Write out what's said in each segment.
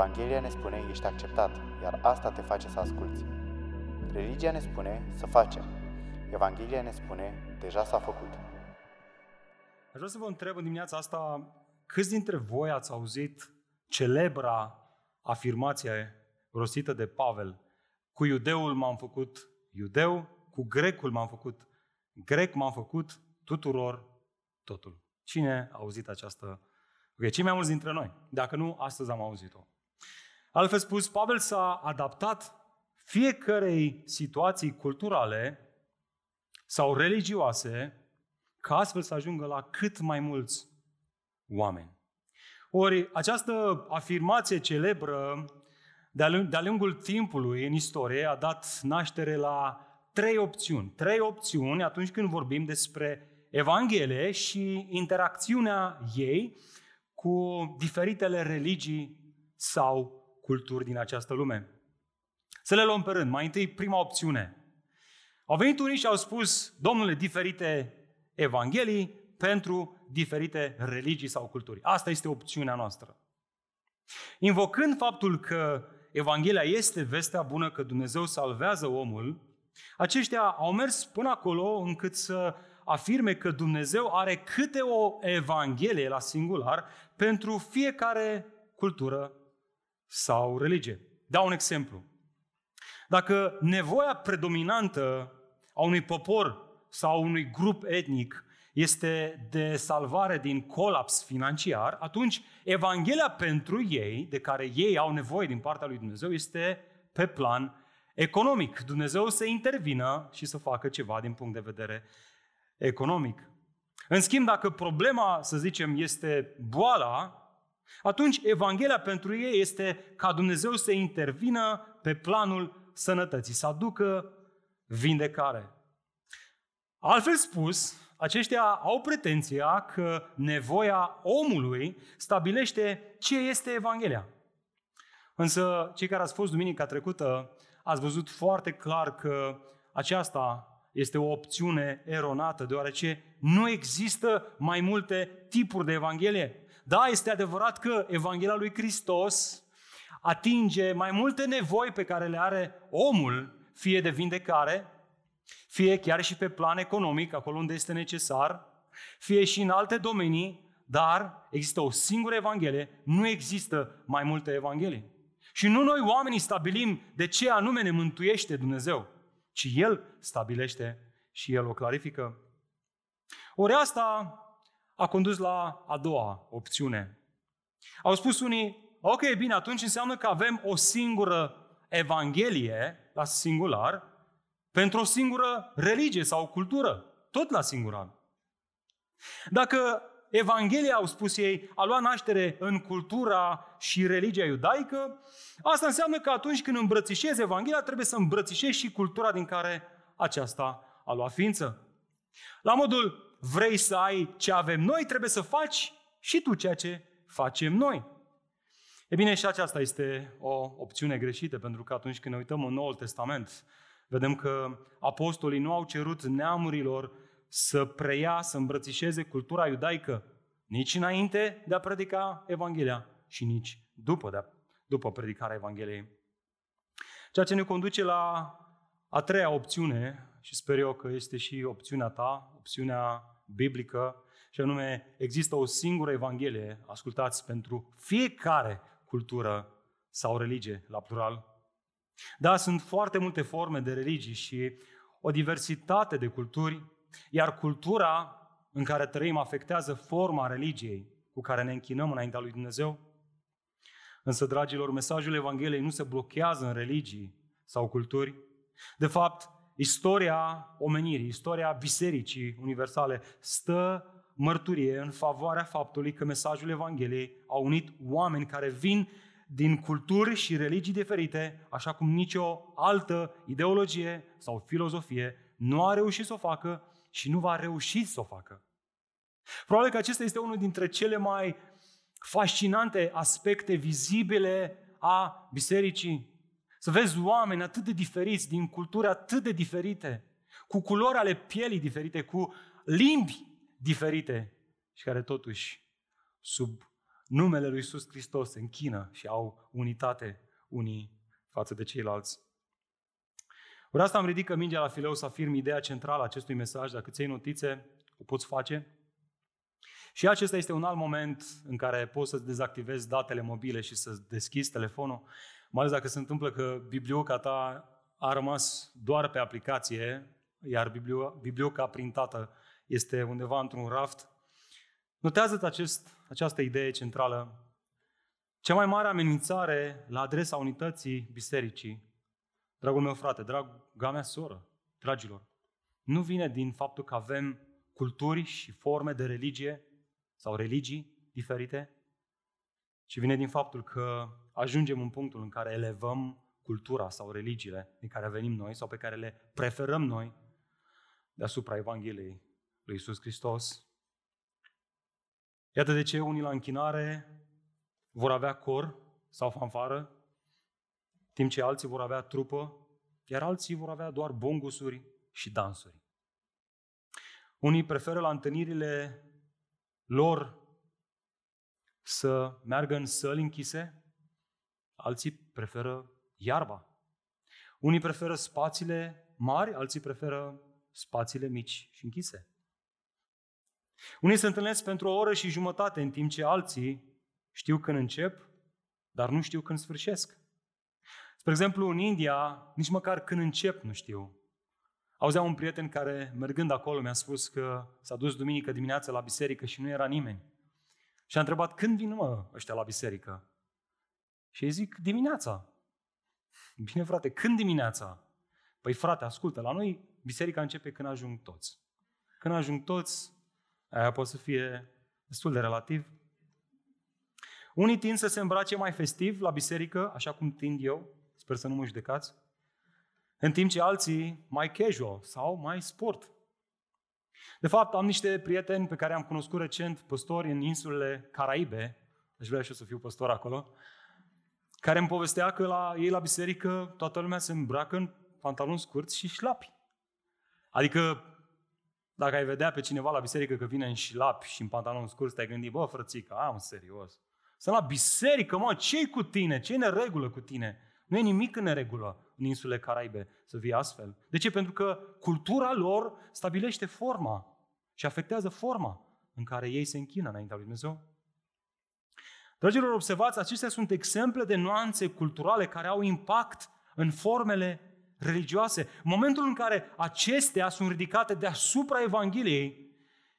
Evanghelia ne spune, ești acceptat, iar asta te face să asculți. Religia ne spune, să facem. Evanghelia ne spune, deja s-a făcut. Aș vrea să vă întreb în dimineața asta, câți dintre voi ați auzit celebra afirmație rostită de Pavel? Cu iudeul m-am făcut iudeu, cu grecul m-am făcut grec, m-am făcut tuturor totul. Cine a auzit această Ok, cei mai mulți dintre noi. Dacă nu, astăzi am auzit-o. Altfel spus, Pavel s-a adaptat fiecarei situații culturale sau religioase ca astfel să ajungă la cât mai mulți oameni. Ori această afirmație celebră de-a lungul timpului în istorie a dat naștere la trei opțiuni. Trei opțiuni atunci când vorbim despre Evanghelie și interacțiunea ei cu diferitele religii sau culturi din această lume. Să le luăm pe rând. Mai întâi, prima opțiune. Au venit unii și au spus, domnule, diferite evanghelii pentru diferite religii sau culturi. Asta este opțiunea noastră. Invocând faptul că Evanghelia este vestea bună că Dumnezeu salvează omul, aceștia au mers până acolo încât să afirme că Dumnezeu are câte o evanghelie la singular pentru fiecare cultură sau religie. Dau un exemplu. Dacă nevoia predominantă a unui popor sau a unui grup etnic este de salvare din colaps financiar, atunci Evanghelia pentru ei, de care ei au nevoie din partea lui Dumnezeu, este pe plan economic. Dumnezeu să intervină și să facă ceva din punct de vedere economic. În schimb, dacă problema, să zicem, este boala, atunci Evanghelia pentru ei este ca Dumnezeu să intervină pe planul sănătății, să aducă vindecare. Altfel spus, aceștia au pretenția că nevoia omului stabilește ce este Evanghelia. Însă, cei care ați fost duminica trecută, ați văzut foarte clar că aceasta este o opțiune eronată, deoarece nu există mai multe tipuri de Evanghelie. Da, este adevărat că Evanghelia lui Hristos atinge mai multe nevoi pe care le are omul, fie de vindecare, fie chiar și pe plan economic, acolo unde este necesar, fie și în alte domenii, dar există o singură Evanghelie, nu există mai multe Evanghelii. Și nu noi oamenii stabilim de ce anume ne mântuiește Dumnezeu ci El stabilește și El o clarifică. Ori asta a condus la a doua opțiune. Au spus unii, ok, bine, atunci înseamnă că avem o singură Evanghelie, la singular, pentru o singură religie sau cultură, tot la singular. Dacă Evanghelia, au spus ei, a luat naștere în cultura și religia iudaică, asta înseamnă că atunci când îmbrățișezi Evanghelia, trebuie să îmbrățișezi și cultura din care aceasta a luat ființă. La modul, vrei să ai ce avem noi, trebuie să faci și tu ceea ce facem noi. E bine, și aceasta este o opțiune greșită, pentru că atunci când ne uităm în Noul Testament, vedem că apostolii nu au cerut neamurilor să preia, să îmbrățișeze cultura iudaică, nici înainte de a predica Evanghelia și nici după, de a, după predicarea Evangheliei. Ceea ce ne conduce la a treia opțiune, și sper eu că este și opțiunea ta, opțiunea biblică, și anume există o singură Evanghelie, ascultați, pentru fiecare cultură sau religie, la plural. Da, sunt foarte multe forme de religii și o diversitate de culturi iar cultura în care trăim afectează forma religiei cu care ne închinăm înaintea lui Dumnezeu. Însă, dragilor, mesajul Evangheliei nu se blochează în religii sau culturi. De fapt, istoria omenirii, istoria bisericii universale stă mărturie în favoarea faptului că mesajul Evangheliei a unit oameni care vin din culturi și religii diferite, așa cum nicio altă ideologie sau filozofie nu a reușit să o facă și nu va reuși să o facă. Probabil că acesta este unul dintre cele mai fascinante aspecte vizibile a bisericii. Să vezi oameni atât de diferiți, din culturi atât de diferite, cu culori ale pielii diferite, cu limbi diferite și care totuși sub numele lui Iisus Hristos se închină și au unitate unii față de ceilalți. Ori asta am ridicat mingea la fileu să afirm ideea centrală a acestui mesaj. Dacă ți notițe, o poți face. Și acesta este un alt moment în care poți să dezactivezi datele mobile și să deschizi telefonul, mai ales dacă se întâmplă că biblioca ta a rămas doar pe aplicație, iar biblioca printată este undeva într-un raft. Notează-ți acest, această idee centrală. Cea mai mare amenințare la adresa unității bisericii, dragul meu frate, draga mea soră, dragilor, nu vine din faptul că avem culturi și forme de religie sau religii diferite, ci vine din faptul că ajungem în punctul în care elevăm cultura sau religiile din care venim noi sau pe care le preferăm noi deasupra Evangheliei lui Isus Hristos. Iată de ce unii la închinare vor avea cor sau fanfară, timp ce alții vor avea trupă, iar alții vor avea doar bongusuri și dansuri. Unii preferă la întâlnirile lor să meargă în săli închise, alții preferă iarba. Unii preferă spațiile mari, alții preferă spațiile mici și închise. Unii se întâlnesc pentru o oră și jumătate, în timp ce alții știu când încep, dar nu știu când sfârșesc. Spre exemplu, în India, nici măcar când încep nu știu. Auzeam un prieten care, mergând acolo, mi-a spus că s-a dus duminică dimineața la biserică și nu era nimeni. Și a întrebat, când vin mă ăștia la biserică? Și îi zic, dimineața. Bine, frate, când dimineața? Păi, frate, ascultă, la noi biserica începe când ajung toți. Când ajung toți, aia poate să fie destul de relativ. Unii tind să se îmbrace mai festiv la biserică, așa cum tind eu, sper să nu mă judecați, în timp ce alții mai casual sau mai sport. De fapt, am niște prieteni pe care am cunoscut recent, păstori în insulele Caraibe, aș vrea și eu să fiu păstor acolo, care îmi povestea că la ei la biserică toată lumea se îmbracă în pantaloni scurți și șlapi. Adică, dacă ai vedea pe cineva la biserică că vine în șlapi și în pantaloni scurți, te-ai gândit, bă, frățică, am serios. Să la biserică, mă, ce cu tine? ce e neregulă cu tine? Nu e nimic în neregulă în insulele Caraibe să fie astfel. De ce? Pentru că cultura lor stabilește forma și afectează forma în care ei se închină înaintea lui Dumnezeu. Dragilor, observați, acestea sunt exemple de nuanțe culturale care au impact în formele religioase. Momentul în care acestea sunt ridicate deasupra Evangheliei,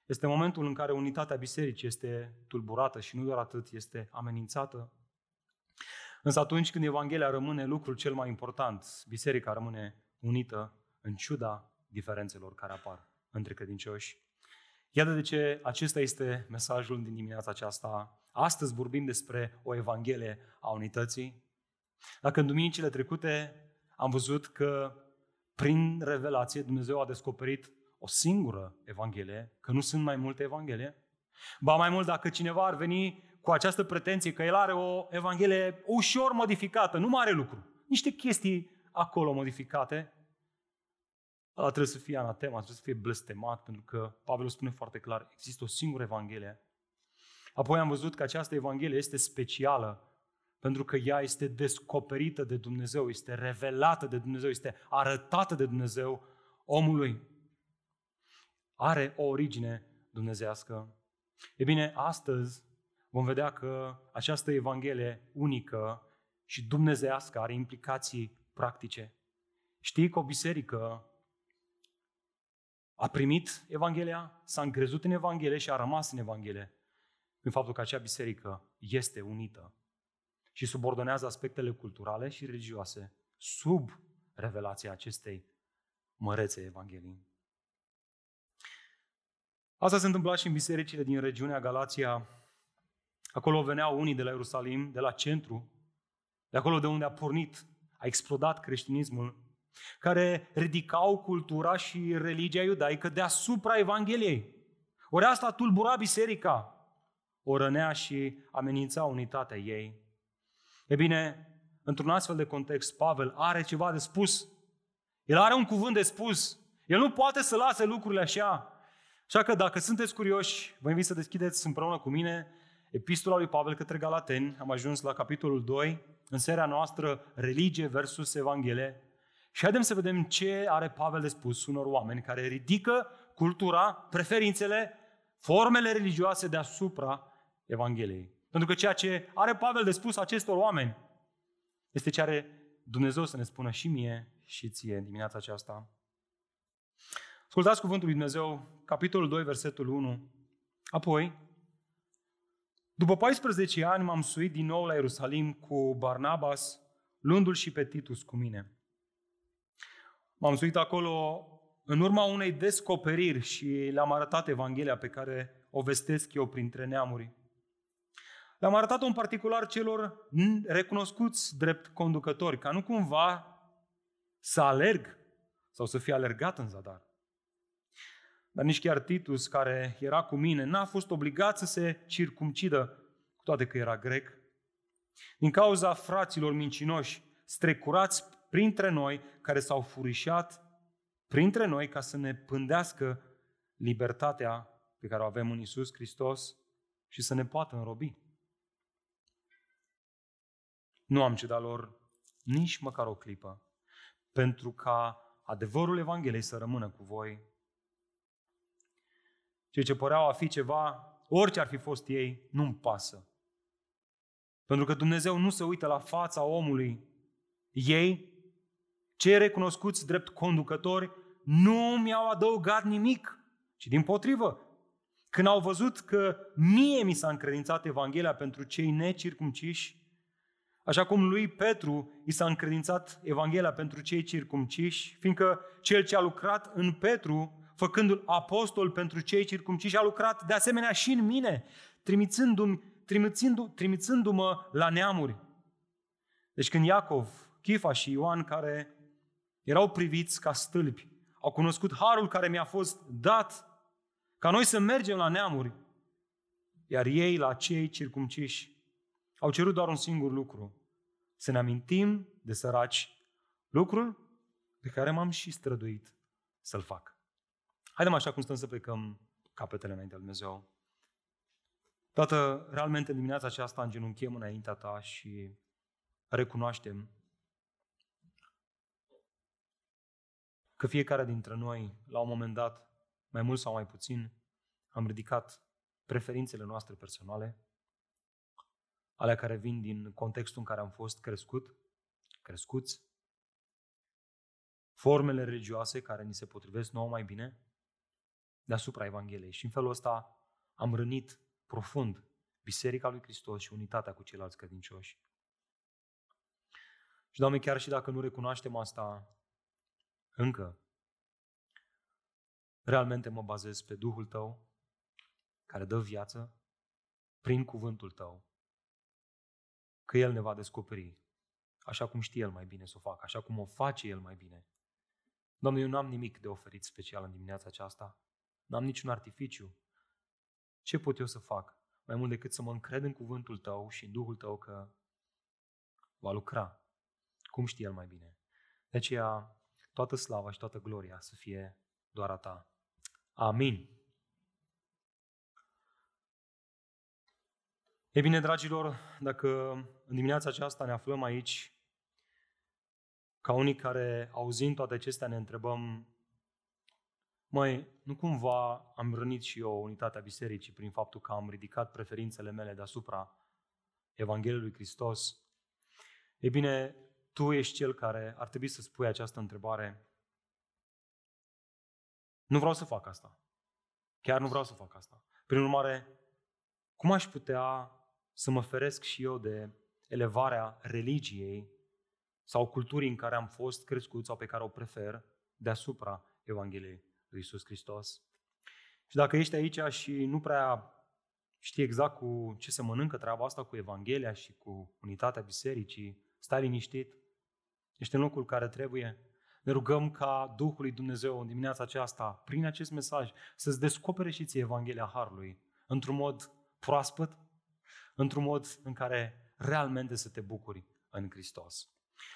este momentul în care unitatea bisericii este tulburată și nu doar atât, este amenințată. Însă atunci când Evanghelia rămâne lucrul cel mai important, biserica rămâne unită în ciuda diferențelor care apar între credincioși. Iată de ce acesta este mesajul din dimineața aceasta. Astăzi vorbim despre o Evanghelie a unității. Dacă în duminicile trecute am văzut că prin revelație Dumnezeu a descoperit o singură Evanghelie, că nu sunt mai multe Evanghelie, ba mai mult dacă cineva ar veni cu această pretenție că el are o Evanghelie ușor modificată, nu mare lucru, niște chestii acolo modificate, ăla trebuie să fie anatema, trebuie să fie blestemat, pentru că Pavel spune foarte clar, există o singură Evanghelie. Apoi am văzut că această Evanghelie este specială, pentru că ea este descoperită de Dumnezeu, este revelată de Dumnezeu, este arătată de Dumnezeu omului. Are o origine dumnezească. E bine, astăzi vom vedea că această Evanghelie unică și dumnezească are implicații practice. Știi că o biserică a primit Evanghelia, s-a încrezut în Evanghelie și a rămas în Evanghelie prin faptul că acea biserică este unită și subordonează aspectele culturale și religioase sub revelația acestei mărețe Evanghelii. Asta se întâmpla și în bisericile din regiunea Galația. Acolo veneau unii de la Ierusalim, de la centru, de acolo de unde a pornit, a explodat creștinismul, care ridicau cultura și religia iudaică deasupra Evangheliei. Ori asta tulbura biserica, o rănea și amenința unitatea ei. E bine, într-un astfel de context, Pavel are ceva de spus. El are un cuvânt de spus. El nu poate să lase lucrurile așa. Așa că dacă sunteți curioși, vă invit să deschideți împreună cu mine epistola lui Pavel către Galateni. Am ajuns la capitolul 2, în seria noastră Religie versus Evanghelie. Și haideți să vedem ce are Pavel de spus unor oameni care ridică cultura, preferințele, formele religioase deasupra Evangheliei. Pentru că ceea ce are Pavel de spus acestor oameni este ce are Dumnezeu să ne spună și mie și ție dimineața aceasta. Ascultați cuvântul lui Dumnezeu, capitolul 2, versetul 1. Apoi, după 14 ani m-am suit din nou la Ierusalim cu Barnabas, luându-l și pe Titus cu mine. M-am suit acolo în urma unei descoperiri și le-am arătat Evanghelia pe care o vestesc eu printre neamuri. Le-am arătat-o în particular celor recunoscuți drept conducători, ca nu cumva să alerg sau să fie alergat în zadar. Dar nici chiar Titus, care era cu mine, n-a fost obligat să se circumcidă, cu toate că era grec. Din cauza fraților mincinoși, strecurați printre noi, care s-au furișat printre noi ca să ne pândească libertatea pe care o avem în Isus Hristos și să ne poată înrobi. Nu am cedat lor nici măcar o clipă, pentru ca adevărul Evangheliei să rămână cu voi. Cei ce păreau a fi ceva, orice ar fi fost ei, nu-mi pasă. Pentru că Dumnezeu nu se uită la fața omului. Ei, cei recunoscuți drept conducători, nu mi-au adăugat nimic, ci din potrivă. Când au văzut că mie mi s-a încredințat Evanghelia pentru cei necircumciși, Așa cum lui Petru i s-a încredințat Evanghelia pentru cei circumciși, fiindcă cel ce a lucrat în Petru, făcându-l apostol pentru cei circumciși, a lucrat de asemenea și în mine, trimițându-mi, trimițându, trimițându-mă la neamuri. Deci când Iacov, Chifa și Ioan, care erau priviți ca stâlpi, au cunoscut harul care mi-a fost dat ca noi să mergem la neamuri, iar ei la cei circumciși au cerut doar un singur lucru. Să ne amintim de săraci lucrul pe care m-am și străduit să-l fac. Haidem așa cum stăm să plecăm capetele înaintea lui Dumnezeu. Tată, realmente dimineața aceasta îngenunchem înaintea Ta și recunoaștem că fiecare dintre noi, la un moment dat, mai mult sau mai puțin, am ridicat preferințele noastre personale, alea care vin din contextul în care am fost crescut, crescuți, formele religioase care ni se potrivesc nouă mai bine, deasupra Evangheliei. Și în felul ăsta am rănit profund Biserica lui Hristos și unitatea cu ceilalți credincioși. Și, Doamne, chiar și dacă nu recunoaștem asta încă, realmente mă bazez pe Duhul Tău, care dă viață, prin cuvântul Tău, că El ne va descoperi, așa cum știe El mai bine să o facă, așa cum o face El mai bine. Doamne, eu nu am nimic de oferit special în dimineața aceasta. Nu am niciun artificiu. Ce pot eu să fac? Mai mult decât să mă încred în cuvântul Tău și în Duhul Tău că va lucra. Cum știe El mai bine. De aceea, toată slava și toată gloria să fie doar a Ta. Amin. E bine, dragilor, dacă în dimineața aceasta ne aflăm aici, ca unii care, auzind toate acestea, ne întrebăm, măi, nu cumva am rănit și eu unitatea bisericii prin faptul că am ridicat preferințele mele deasupra Evangheliei lui Hristos? E bine, tu ești cel care ar trebui să spui această întrebare. Nu vreau să fac asta. Chiar nu vreau să fac asta. Prin urmare, cum aș putea să mă feresc și eu de elevarea religiei sau culturii în care am fost crescut sau pe care o prefer deasupra Evangheliei lui Isus Hristos. Și dacă ești aici și nu prea știi exact cu ce se mănâncă treaba asta cu Evanghelia și cu unitatea bisericii, Stai liniștit. Ești în locul care trebuie. Ne rugăm ca Duhul lui Dumnezeu în dimineața aceasta, prin acest mesaj, să-ți descopere și ție Evanghelia Harului, într-un mod proaspăt, într-un mod în care realmente să te bucuri în Hristos.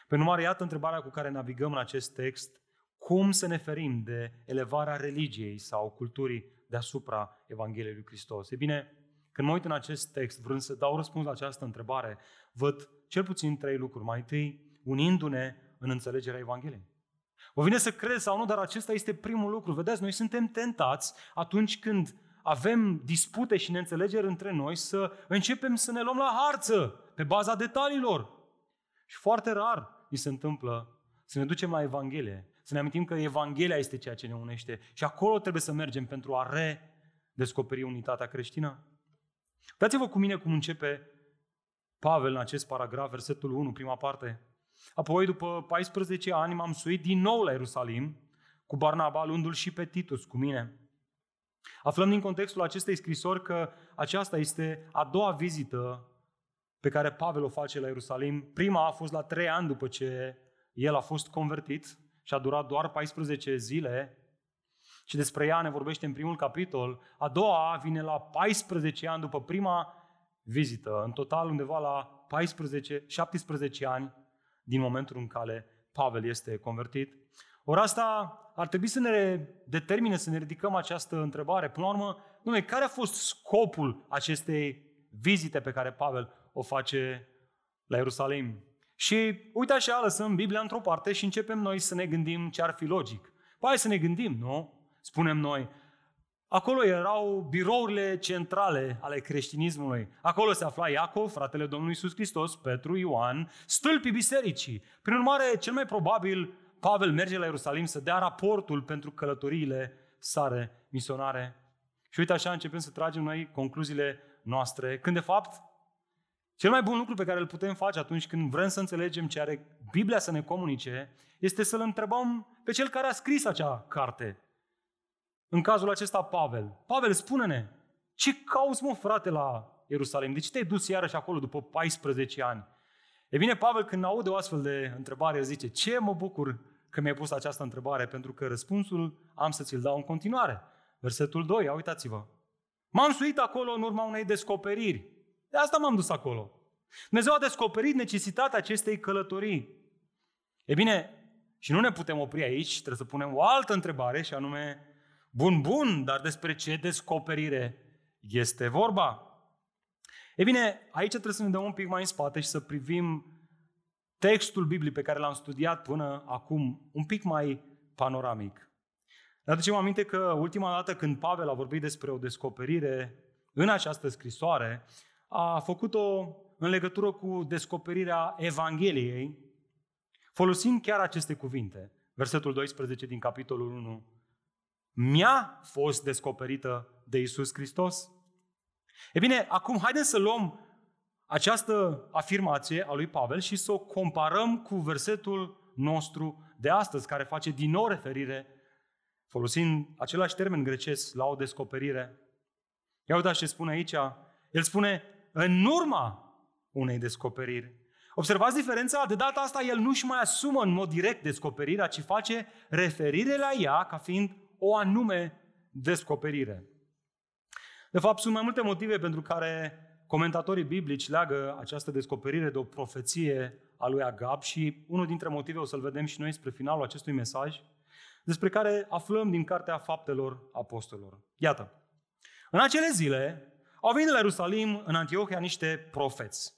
Pe numai iată întrebarea cu care navigăm în acest text, cum să ne ferim de elevarea religiei sau culturii deasupra Evangheliei lui Hristos? E bine, când mă uit în acest text, vrând să dau răspuns la această întrebare, văd cel puțin trei lucruri. Mai întâi, unindu-ne în înțelegerea Evangheliei. Vă vine să crezi sau nu, dar acesta este primul lucru. Vedeți, noi suntem tentați atunci când avem dispute și neînțelegeri între noi să începem să ne luăm la harță pe baza detaliilor. Și foarte rar mi se întâmplă să ne ducem la Evanghelie, să ne amintim că Evanghelia este ceea ce ne unește și acolo trebuie să mergem pentru a redescoperi unitatea creștină. Dați-vă cu mine cum începe Pavel în acest paragraf, versetul 1, prima parte. Apoi, după 14 ani, m-am suit din nou la Ierusalim, cu Barnaba, luându-l și pe Titus cu mine. Aflăm din contextul acestei scrisori că aceasta este a doua vizită pe care Pavel o face la Ierusalim. Prima a fost la trei ani după ce el a fost convertit și a durat doar 14 zile și despre ea ne vorbește în primul capitol. A doua vine la 14 ani după prima vizită, în total undeva la 14, 17 ani din momentul în care Pavel este convertit. Ori asta ar trebui să ne determine să ne ridicăm această întrebare. Până la urmă, nume, care a fost scopul acestei vizite pe care Pavel o face la Ierusalim? Și uite așa, lăsăm Biblia într-o parte și începem noi să ne gândim ce ar fi logic. Păi să ne gândim, nu? Spunem noi. Acolo erau birourile centrale ale creștinismului. Acolo se afla Iacov, fratele Domnului Iisus Hristos, Petru, Ioan, stâlpii bisericii. Prin urmare, cel mai probabil, Pavel merge la Ierusalim să dea raportul pentru călătoriile sare misionare. Și uite așa începem să tragem noi concluziile noastre, când de fapt cel mai bun lucru pe care îl putem face atunci când vrem să înțelegem ce are Biblia să ne comunice, este să-L întrebăm pe Cel care a scris acea carte. În cazul acesta Pavel. Pavel, spune-ne, ce cauți mă frate la Ierusalim? De ce te-ai dus iarăși acolo după 14 ani? E bine, Pavel când aude o astfel de întrebare, zice, ce mă bucur că mi-ai pus această întrebare, pentru că răspunsul am să ți-l dau în continuare. Versetul 2, uitați-vă. M-am suit acolo în urma unei descoperiri. De asta m-am dus acolo. Dumnezeu a descoperit necesitatea acestei călătorii. E bine, și nu ne putem opri aici, trebuie să punem o altă întrebare și anume, bun, bun, dar despre ce descoperire este vorba? E bine, aici trebuie să ne dăm un pic mai în spate și să privim textul Bibliei pe care l-am studiat până acum un pic mai panoramic. Ne aducem aminte că ultima dată când Pavel a vorbit despre o descoperire în această scrisoare, a făcut-o în legătură cu descoperirea Evangheliei, folosind chiar aceste cuvinte. Versetul 12 din capitolul 1. Mi-a fost descoperită de Isus Hristos. E bine, acum haideți să luăm această afirmație a lui Pavel și să o comparăm cu versetul nostru de astăzi, care face din nou referire, folosind același termen grecesc, la o descoperire. Ia uitați ce spune aici. El spune, în urma unei descoperiri. Observați diferența? De data asta el nu-și mai asumă în mod direct descoperirea, ci face referire la ea ca fiind o anume descoperire. De fapt, sunt mai multe motive pentru care comentatorii biblici leagă această descoperire de o profeție a lui Agab și unul dintre motive o să-l vedem și noi spre finalul acestui mesaj, despre care aflăm din Cartea Faptelor Apostolilor. Iată, în acele zile, au venit la Ierusalim, în Antiohia, niște profeți.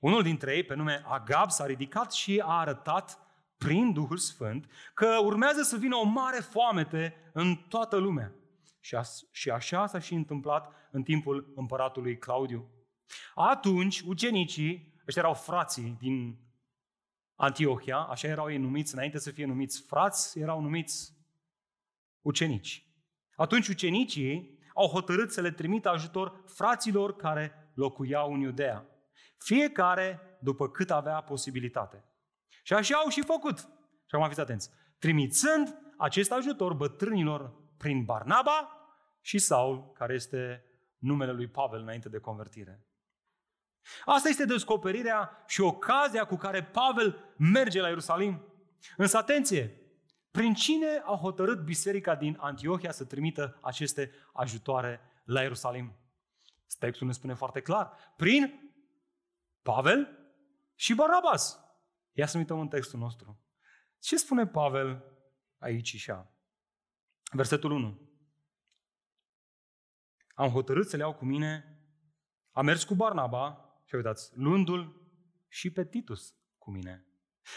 Unul dintre ei, pe nume Agab, s-a ridicat și a arătat prin Duhul Sfânt că urmează să vină o mare foamete în toată lumea. Și, a, și așa s-a și întâmplat în timpul împăratului Claudiu. Atunci, ucenicii, ăștia erau frații din Antiohia, așa erau ei numiți, înainte să fie numiți frați, erau numiți ucenici. Atunci ucenicii au hotărât să le trimită ajutor fraților care locuiau în Iudea. Fiecare după cât avea posibilitate. Și așa au și făcut. Și acum fiți atenți. Trimițând acest ajutor bătrânilor prin Barnaba și Saul, care este numele lui Pavel înainte de convertire. Asta este descoperirea și ocazia cu care Pavel merge la Ierusalim. Însă atenție, prin cine a hotărât biserica din Antiohia să trimită aceste ajutoare la Ierusalim? Textul ne spune foarte clar. Prin Pavel și Barnabas. Ia să uităm în textul nostru. Ce spune Pavel aici și așa? Versetul 1. Am hotărât să le iau cu mine, am mers cu Barnaba, și uitați, luându-l și pe Titus cu mine.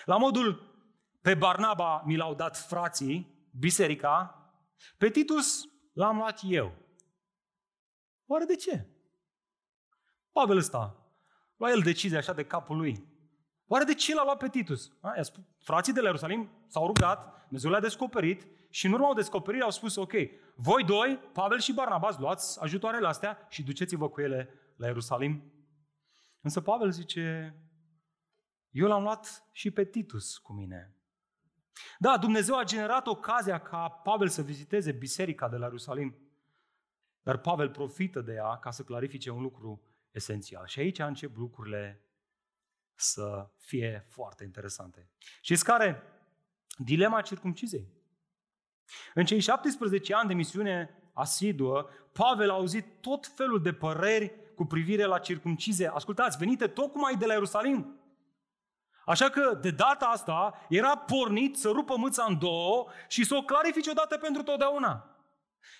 La modul, pe Barnaba mi l-au dat frații, biserica, pe Titus l-am luat eu. Oare de ce? Pavel ăsta, lua el decizia așa de capul lui. Oare de ce l-a luat pe Titus? A, i-a spus, frații de la Ierusalim s-au rugat, Dumnezeu le-a descoperit și în urma au descoperit au spus, ok, voi doi, Pavel și Barnabas, luați ajutoarele astea și duceți-vă cu ele la Ierusalim. Însă Pavel zice, eu l-am luat și pe Titus cu mine. Da, Dumnezeu a generat ocazia ca Pavel să viziteze biserica de la Ierusalim. Dar Pavel profită de ea ca să clarifice un lucru esențial. Și aici încep lucrurile să fie foarte interesante. Știți care? Dilema circumcizei. În cei 17 ani de misiune asiduă, Pavel a auzit tot felul de păreri cu privire la circumcizie. Ascultați, venite tocmai de la Ierusalim. Așa că, de data asta, era pornit să rupă mâța în două și să o clarifice odată pentru totdeauna.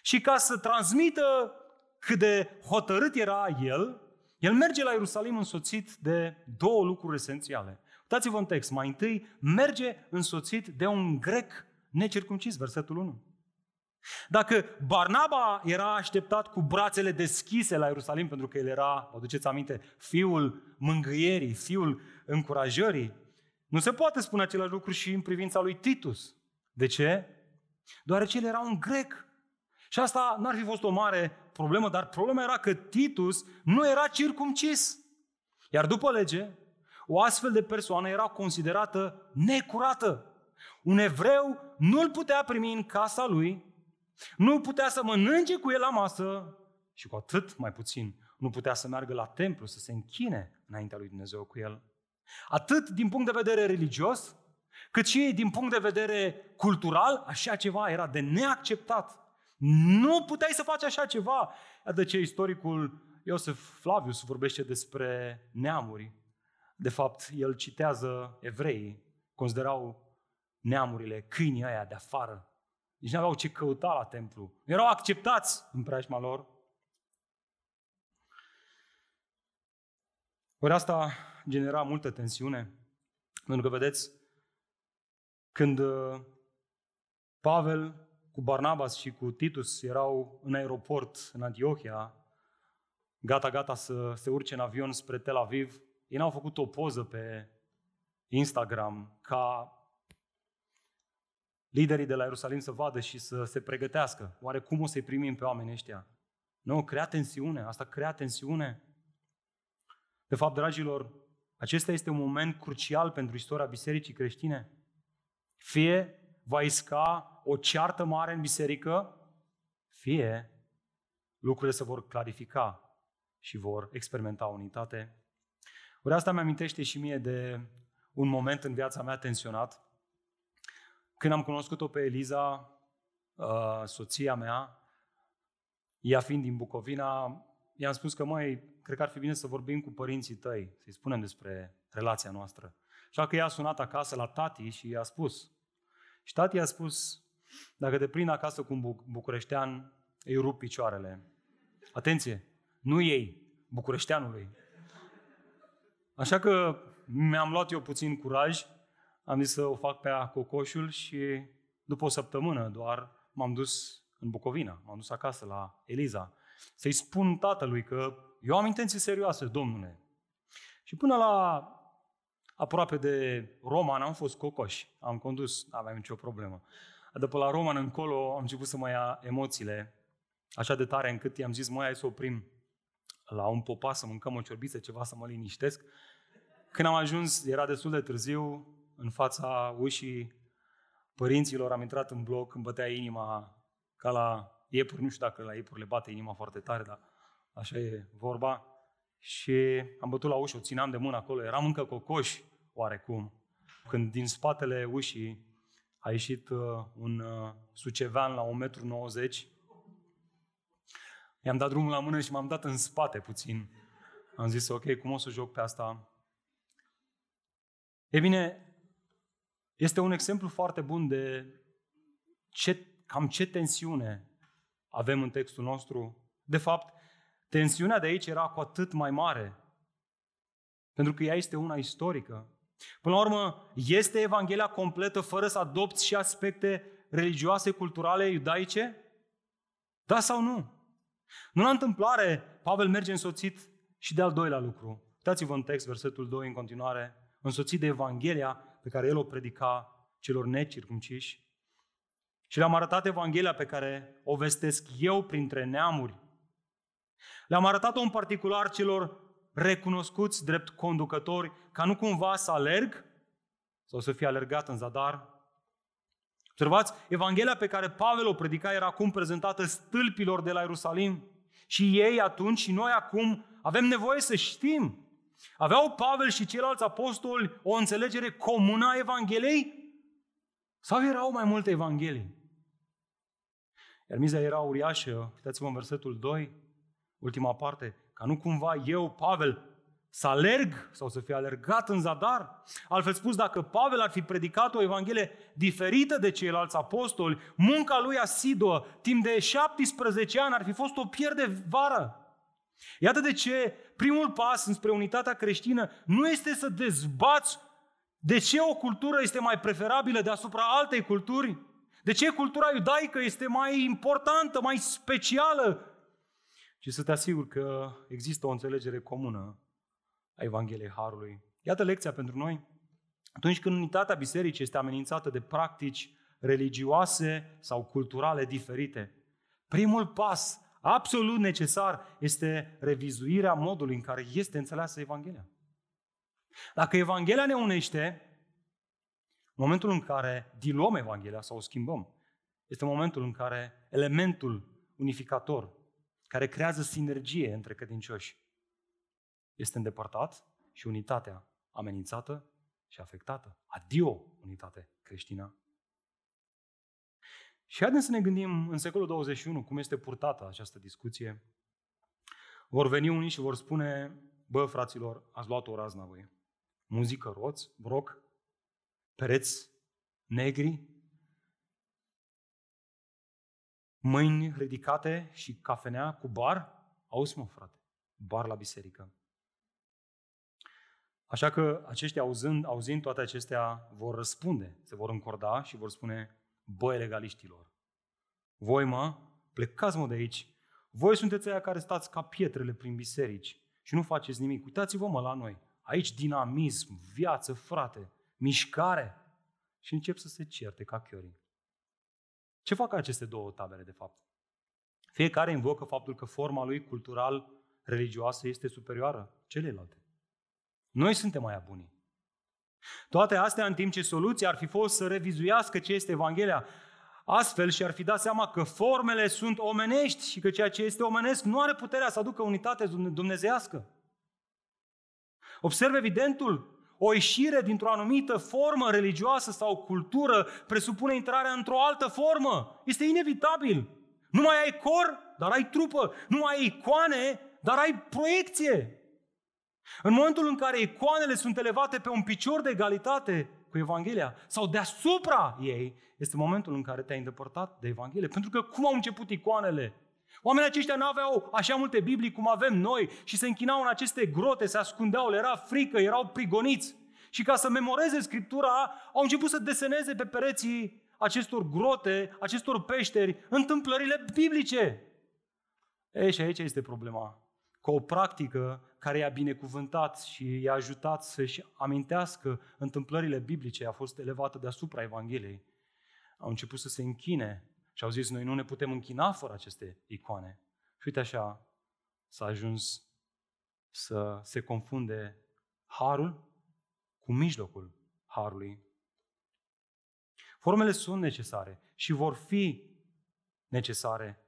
Și ca să transmită cât de hotărât era el, el merge la Ierusalim însoțit de două lucruri esențiale. Uitați-vă în text. Mai întâi, merge însoțit de un grec necircumcis, versetul 1. Dacă Barnaba era așteptat cu brațele deschise la Ierusalim, pentru că el era, vă duceți aminte, fiul mângâierii, fiul încurajării, nu se poate spune același lucru și în privința lui Titus. De ce? Deoarece el era un grec. Și asta n-ar fi fost o mare problemă, dar problema era că Titus nu era circumcis. Iar după lege, o astfel de persoană era considerată necurată. Un evreu nu îl putea primi în casa lui, nu putea să mănânce cu el la masă și cu atât mai puțin nu putea să meargă la templu, să se închine înaintea lui Dumnezeu cu el. Atât din punct de vedere religios, cât și din punct de vedere cultural, așa ceva era de neacceptat. Nu puteai să faci așa ceva. De ce istoricul Iosef Flavius vorbește despre neamuri. De fapt, el citează evreii, considerau neamurile câinii aia de afară. Nici nu aveau ce căuta la templu. Erau acceptați în preajma lor. Ori asta genera multă tensiune. Pentru că, vedeți, când uh, Pavel cu Barnabas și cu Titus erau în aeroport în Antiohia, gata, gata să se urce în avion spre Tel Aviv, ei n-au făcut o poză pe Instagram ca liderii de la Ierusalim să vadă și să se pregătească. Oare cum o să-i primim pe oamenii ăștia? Nu, crea tensiune. Asta crea tensiune. De fapt, dragilor, acesta este un moment crucial pentru istoria bisericii creștine. Fie va isca o ceartă mare în biserică, fie lucrurile se vor clarifica și vor experimenta unitate. Ori asta mi-amintește și mie de un moment în viața mea tensionat. Când am cunoscut-o pe Eliza, uh, soția mea, ea fiind din Bucovina, i-am spus că, măi, cred că ar fi bine să vorbim cu părinții tăi, să-i spunem despre relația noastră. Așa că ea a sunat acasă la tati și i-a spus. Și tati a spus, dacă te prind acasă cu un bucureștean, îi rup picioarele. Atenție, nu ei, bucureșteanului. Așa că mi-am luat eu puțin curaj am zis să o fac pe a cocoșul și după o săptămână doar m-am dus în Bucovina, m-am dus acasă la Eliza, să-i spun tatălui că eu am intenții serioase, domnule. Și până la aproape de Roman am fost cocoș, am condus, nu aveam nicio problemă. După la Roman încolo am început să mă ia emoțiile așa de tare încât i-am zis, mai hai să oprim la un popa să mâncăm o ciorbiță, ceva să mă liniștesc. Când am ajuns, era destul de târziu, în fața ușii părinților, am intrat în bloc, îmi bătea inima ca la iepuri, nu știu dacă la iepuri le bate inima foarte tare, dar așa e vorba. și am bătut la ușă, o țineam de mână acolo, eram încă cocoș oarecum, când din spatele ușii a ieșit uh, un uh, sucevean la 1,90 m. I-am dat drumul la mână și m-am dat în spate puțin. Am zis, ok, cum o să joc pe asta? E bine, este un exemplu foarte bun de ce, cam ce tensiune avem în textul nostru. De fapt, tensiunea de aici era cu atât mai mare, pentru că ea este una istorică. Până la urmă, este Evanghelia completă fără să adopți și aspecte religioase, culturale, iudaice? Da sau nu? Nu la întâmplare, Pavel merge însoțit și de al doilea lucru. Uitați-vă în text, versetul 2 în continuare, însoțit de Evanghelia pe care el o predica celor necircumciși. Și le-am arătat Evanghelia pe care o vestesc eu printre neamuri. Le-am arătat-o în particular celor recunoscuți drept conducători, ca nu cumva să alerg sau să fie alergat în zadar. Observați, Evanghelia pe care Pavel o predica era acum prezentată stâlpilor de la Ierusalim. Și ei atunci și noi acum avem nevoie să știm. Aveau Pavel și ceilalți apostoli o înțelegere comună a Evangheliei? Sau erau mai multe Evanghelii? Iar miza era uriașă, uitați-vă în versetul 2, ultima parte, ca nu cumva eu, Pavel, să alerg sau să fie alergat în zadar. Altfel spus, dacă Pavel ar fi predicat o Evanghelie diferită de ceilalți apostoli, munca lui asiduă, timp de 17 ani, ar fi fost o pierde vară. Iată de ce primul pas înspre unitatea creștină nu este să dezbați de ce o cultură este mai preferabilă deasupra altei culturi, de ce cultura iudaică este mai importantă, mai specială, ci să te asiguri că există o înțelegere comună a Evangheliei Harului. Iată lecția pentru noi. Atunci când unitatea bisericii este amenințată de practici religioase sau culturale diferite, primul pas absolut necesar este revizuirea modului în care este înțeleasă Evanghelia. Dacă Evanghelia ne unește, în momentul în care diluăm Evanghelia sau o schimbăm, este momentul în care elementul unificator, care creează sinergie între credincioși, este îndepărtat și unitatea amenințată și afectată. Adio, unitate creștină. Și haideți să ne gândim în secolul 21 cum este purtată această discuție. Vor veni unii și vor spune, bă, fraților, ați luat o razna voi. Muzică roț, broc, pereți negri, mâini ridicate și cafenea cu bar. Auzi, mă, frate, bar la biserică. Așa că aceștia, auzând, auzind toate acestea, vor răspunde, se vor încorda și vor spune, băi legaliștilor, voi mă, plecați mă de aici, voi sunteți aia care stați ca pietrele prin biserici și nu faceți nimic. Uitați-vă mă la noi, aici dinamism, viață, frate, mișcare. Și încep să se certe ca chiorii. Ce fac aceste două tabere, de fapt? Fiecare invocă faptul că forma lui cultural religioasă este superioară celelalte. Noi suntem mai buni. Toate astea în timp ce soluția ar fi fost să revizuiască ce este Evanghelia. Astfel și-ar fi dat seama că formele sunt omenești și că ceea ce este omenesc nu are puterea să aducă unitate dumnezească. Observ evidentul, o ieșire dintr-o anumită formă religioasă sau cultură presupune intrarea într-o altă formă. Este inevitabil. Nu mai ai cor, dar ai trupă. Nu mai ai icoane, dar ai proiecție. În momentul în care icoanele sunt elevate pe un picior de egalitate cu Evanghelia sau deasupra ei, este momentul în care te-ai îndepărtat de Evanghelie. Pentru că cum au început icoanele? Oamenii aceștia nu aveau așa multe Biblii cum avem noi și se închinau în aceste grote, se ascundeau, le era frică, erau prigoniți. Și ca să memoreze Scriptura, au început să deseneze pe pereții acestor grote, acestor peșteri, întâmplările biblice. Ei, și aici este problema. Că o practică care i-a binecuvântat și i-a ajutat să-și amintească întâmplările biblice, a fost elevată deasupra Evangheliei. Au început să se închine și au zis, noi nu ne putem închina fără aceste icoane. Și uite așa s-a ajuns să se confunde harul cu mijlocul harului. Formele sunt necesare și vor fi necesare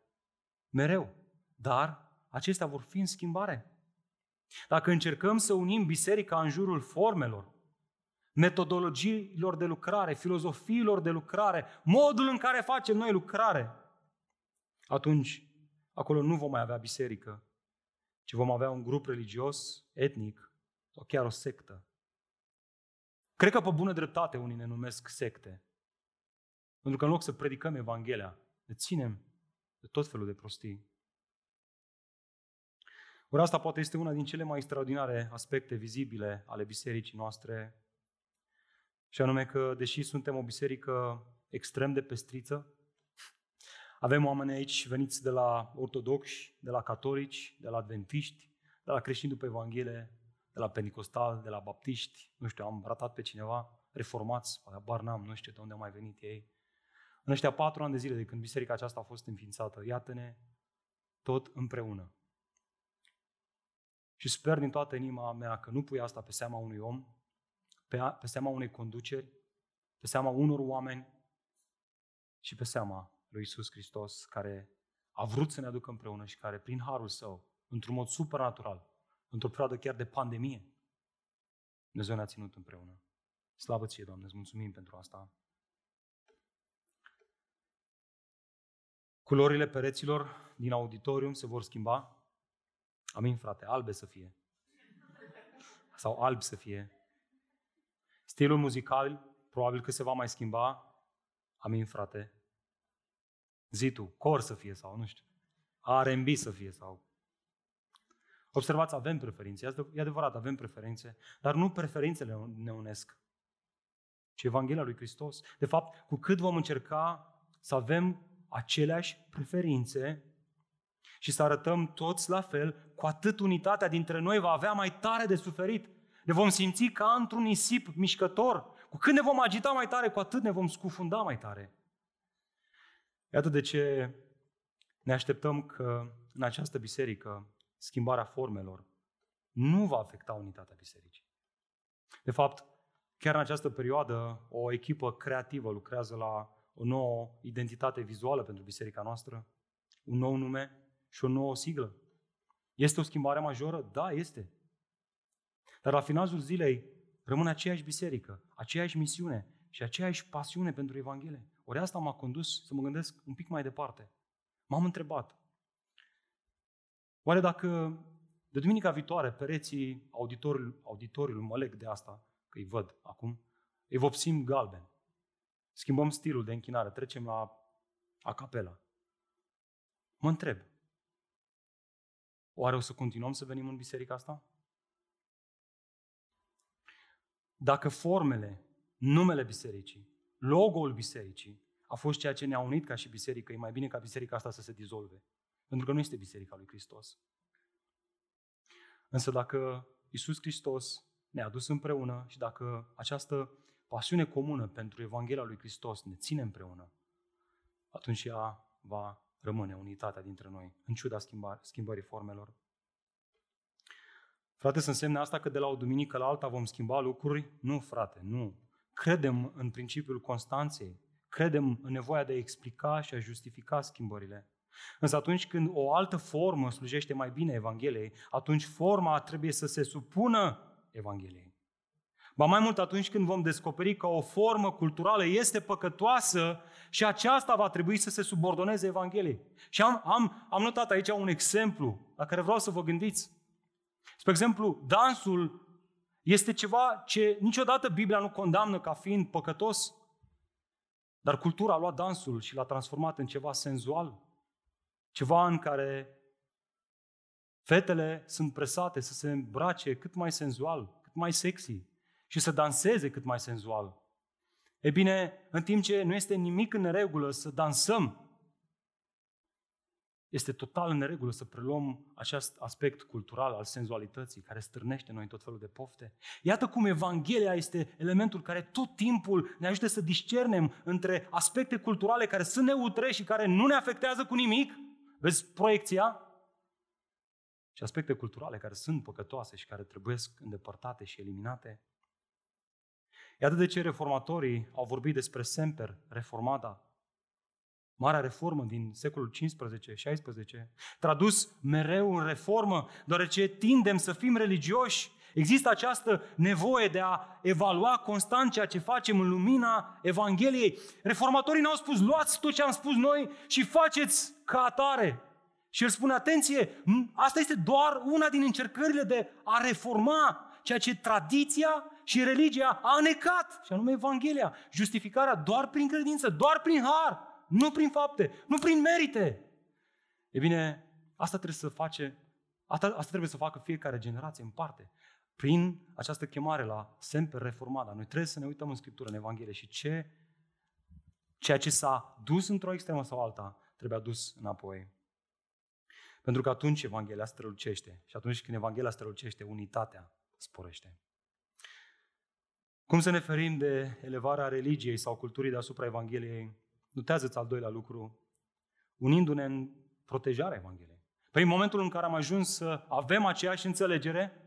mereu, dar acestea vor fi în schimbare. Dacă încercăm să unim biserica în jurul formelor, metodologiilor de lucrare, filozofiilor de lucrare, modul în care facem noi lucrare, atunci acolo nu vom mai avea biserică, ci vom avea un grup religios, etnic sau chiar o sectă. Cred că pe bună dreptate unii ne numesc secte. Pentru că în loc să predicăm Evanghelia, ne ținem de tot felul de prostii. Ori asta poate este una din cele mai extraordinare aspecte vizibile ale bisericii noastre, și anume că, deși suntem o biserică extrem de pestriță, avem oameni aici veniți de la ortodoxi, de la catolici, de la adventiști, de la creștini după Evanghelie, de la pentecostal, de la baptiști, nu știu, am ratat pe cineva, reformați, bar n-am, nu știu de unde au mai venit ei. În ăștia patru ani de zile de când biserica aceasta a fost înființată, iată-ne tot împreună. Și sper din toată inima mea că nu pui asta pe seama unui om, pe, pe seama unei conduceri, pe seama unor oameni și pe seama lui Isus Hristos, care a vrut să ne aducă împreună și care, prin harul său, într-un mod supernatural, într-o perioadă chiar de pandemie, Dumnezeu ne-a ținut împreună. Slavă ție, Doamne, îți mulțumim pentru asta. Culorile pereților din auditorium se vor schimba. Amin, frate, albe să fie. Sau alb să fie. Stilul muzical probabil că se va mai schimba. Amin, frate. Zi tu, cor să fie sau nu știu. R&B să fie sau... Observați, avem preferințe. E adevărat, avem preferințe. Dar nu preferințele ne unesc, ci Evanghelia lui Hristos. De fapt, cu cât vom încerca să avem aceleași preferințe și să arătăm toți la fel, cu atât unitatea dintre noi va avea mai tare de suferit. Ne vom simți ca într-un nisip mișcător. Cu cât ne vom agita mai tare, cu atât ne vom scufunda mai tare. Iată de ce ne așteptăm că în această biserică schimbarea formelor nu va afecta unitatea bisericii. De fapt, chiar în această perioadă, o echipă creativă lucrează la o nouă identitate vizuală pentru biserica noastră, un nou nume și o nouă siglă. Este o schimbare majoră? Da, este. Dar la finalul zilei rămâne aceeași biserică, aceeași misiune și aceeași pasiune pentru Evanghelie. Ori asta m-a condus să mă gândesc un pic mai departe. M-am întrebat, oare dacă de duminica viitoare pereții auditoriului, auditoriului mă leg de asta, că îi văd acum, îi vopsim galben, schimbăm stilul de închinare, trecem la a capela. Mă întreb, oare o să continuăm să venim în biserica asta? Dacă formele, numele bisericii, logo-ul bisericii a fost ceea ce ne-a unit ca și biserică, e mai bine ca biserica asta să se dizolve. Pentru că nu este biserica lui Hristos. Însă dacă Isus Hristos ne-a adus împreună și dacă această pasiune comună pentru Evanghelia lui Hristos ne ține împreună, atunci ea va rămâne unitatea dintre noi, în ciuda schimbării formelor. Frate, să însemne asta că de la o duminică la alta vom schimba lucruri? Nu, frate, nu. Credem în principiul constanței. Credem în nevoia de a explica și a justifica schimbările. Însă atunci când o altă formă slujește mai bine Evangheliei, atunci forma trebuie să se supună Evangheliei. Ba mai mult atunci când vom descoperi că o formă culturală este păcătoasă și aceasta va trebui să se subordoneze Evangheliei. Și am, am, am notat aici un exemplu la care vreau să vă gândiți. Spre exemplu, dansul este ceva ce niciodată Biblia nu condamnă ca fiind păcătos, dar cultura a luat dansul și l-a transformat în ceva senzual, ceva în care fetele sunt presate să se îmbrace cât mai senzual, cât mai sexy și să danseze cât mai senzual. E bine, în timp ce nu este nimic în regulă să dansăm, este total în regulă să preluăm acest aspect cultural al senzualității care stârnește noi tot felul de pofte. Iată cum Evanghelia este elementul care tot timpul ne ajută să discernem între aspecte culturale care sunt neutre și care nu ne afectează cu nimic. Vezi proiecția? Și aspecte culturale care sunt păcătoase și care trebuie îndepărtate și eliminate. Iată de ce reformatorii au vorbit despre semper reformata, Marea reformă din secolul 15-16, tradus mereu în reformă, deoarece tindem să fim religioși, există această nevoie de a evalua constant ceea ce facem în lumina Evangheliei. Reformatorii ne-au spus, luați tot ce am spus noi și faceți ca atare. Și el spune, atenție, asta este doar una din încercările de a reforma ceea ce tradiția și religia a necat, și anume Evanghelia. Justificarea doar prin credință, doar prin har, nu prin fapte, nu prin merite. E bine, asta trebuie să face, asta, asta trebuie să facă fiecare generație în parte. Prin această chemare la semper reformată. Noi trebuie să ne uităm în Scriptură, în Evanghelie și ce, ceea ce s-a dus într-o extremă sau alta trebuie adus înapoi. Pentru că atunci Evanghelia strălucește. Și atunci când Evanghelia strălucește, unitatea sporește. Cum să ne ferim de elevarea religiei sau culturii deasupra Evangheliei? Notează-ți al doilea lucru, unindu-ne în protejarea Evangheliei. Păi în momentul în care am ajuns să avem aceeași înțelegere,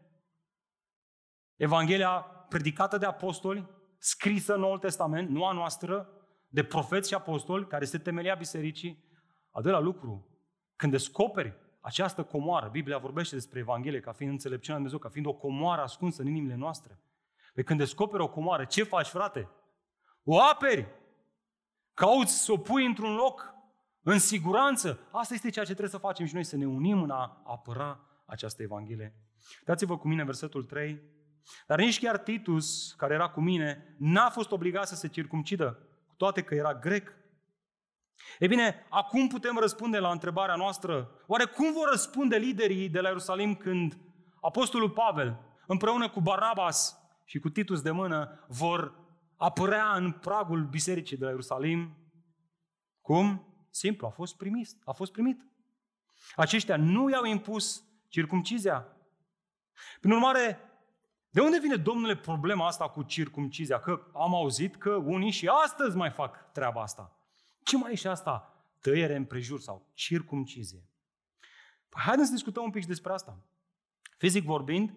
Evanghelia predicată de apostoli, scrisă în Noul Testament, nu a noastră, de profeți și apostoli, care este temelia bisericii, al doilea lucru, când descoperi această comoară, Biblia vorbește despre Evanghelie ca fiind înțelepciunea Dumnezeu, ca fiind o comoară ascunsă în inimile noastre. Pe când descoperi o comoară, ce faci, frate? O aperi! Cauți să o pui într-un loc în siguranță. Asta este ceea ce trebuie să facem și noi, să ne unim în a apăra această Evanghelie. Dați-vă cu mine versetul 3. Dar nici chiar Titus, care era cu mine, n-a fost obligat să se circumcidă, cu toate că era grec. E bine, acum putem răspunde la întrebarea noastră. Oare cum vor răspunde liderii de la Ierusalim când Apostolul Pavel, împreună cu Barnabas și cu Titus de mână, vor apărea în pragul bisericii de la Ierusalim? Cum? Simplu, a fost primit. A fost primit. Aceștia nu i-au impus circumcizia. Prin urmare, de unde vine, domnule, problema asta cu circumcizia? Că am auzit că unii și astăzi mai fac treaba asta. Ce mai e și asta? Tăiere împrejur sau circumcizie. Păi haideți să discutăm un pic despre asta. Fizic vorbind,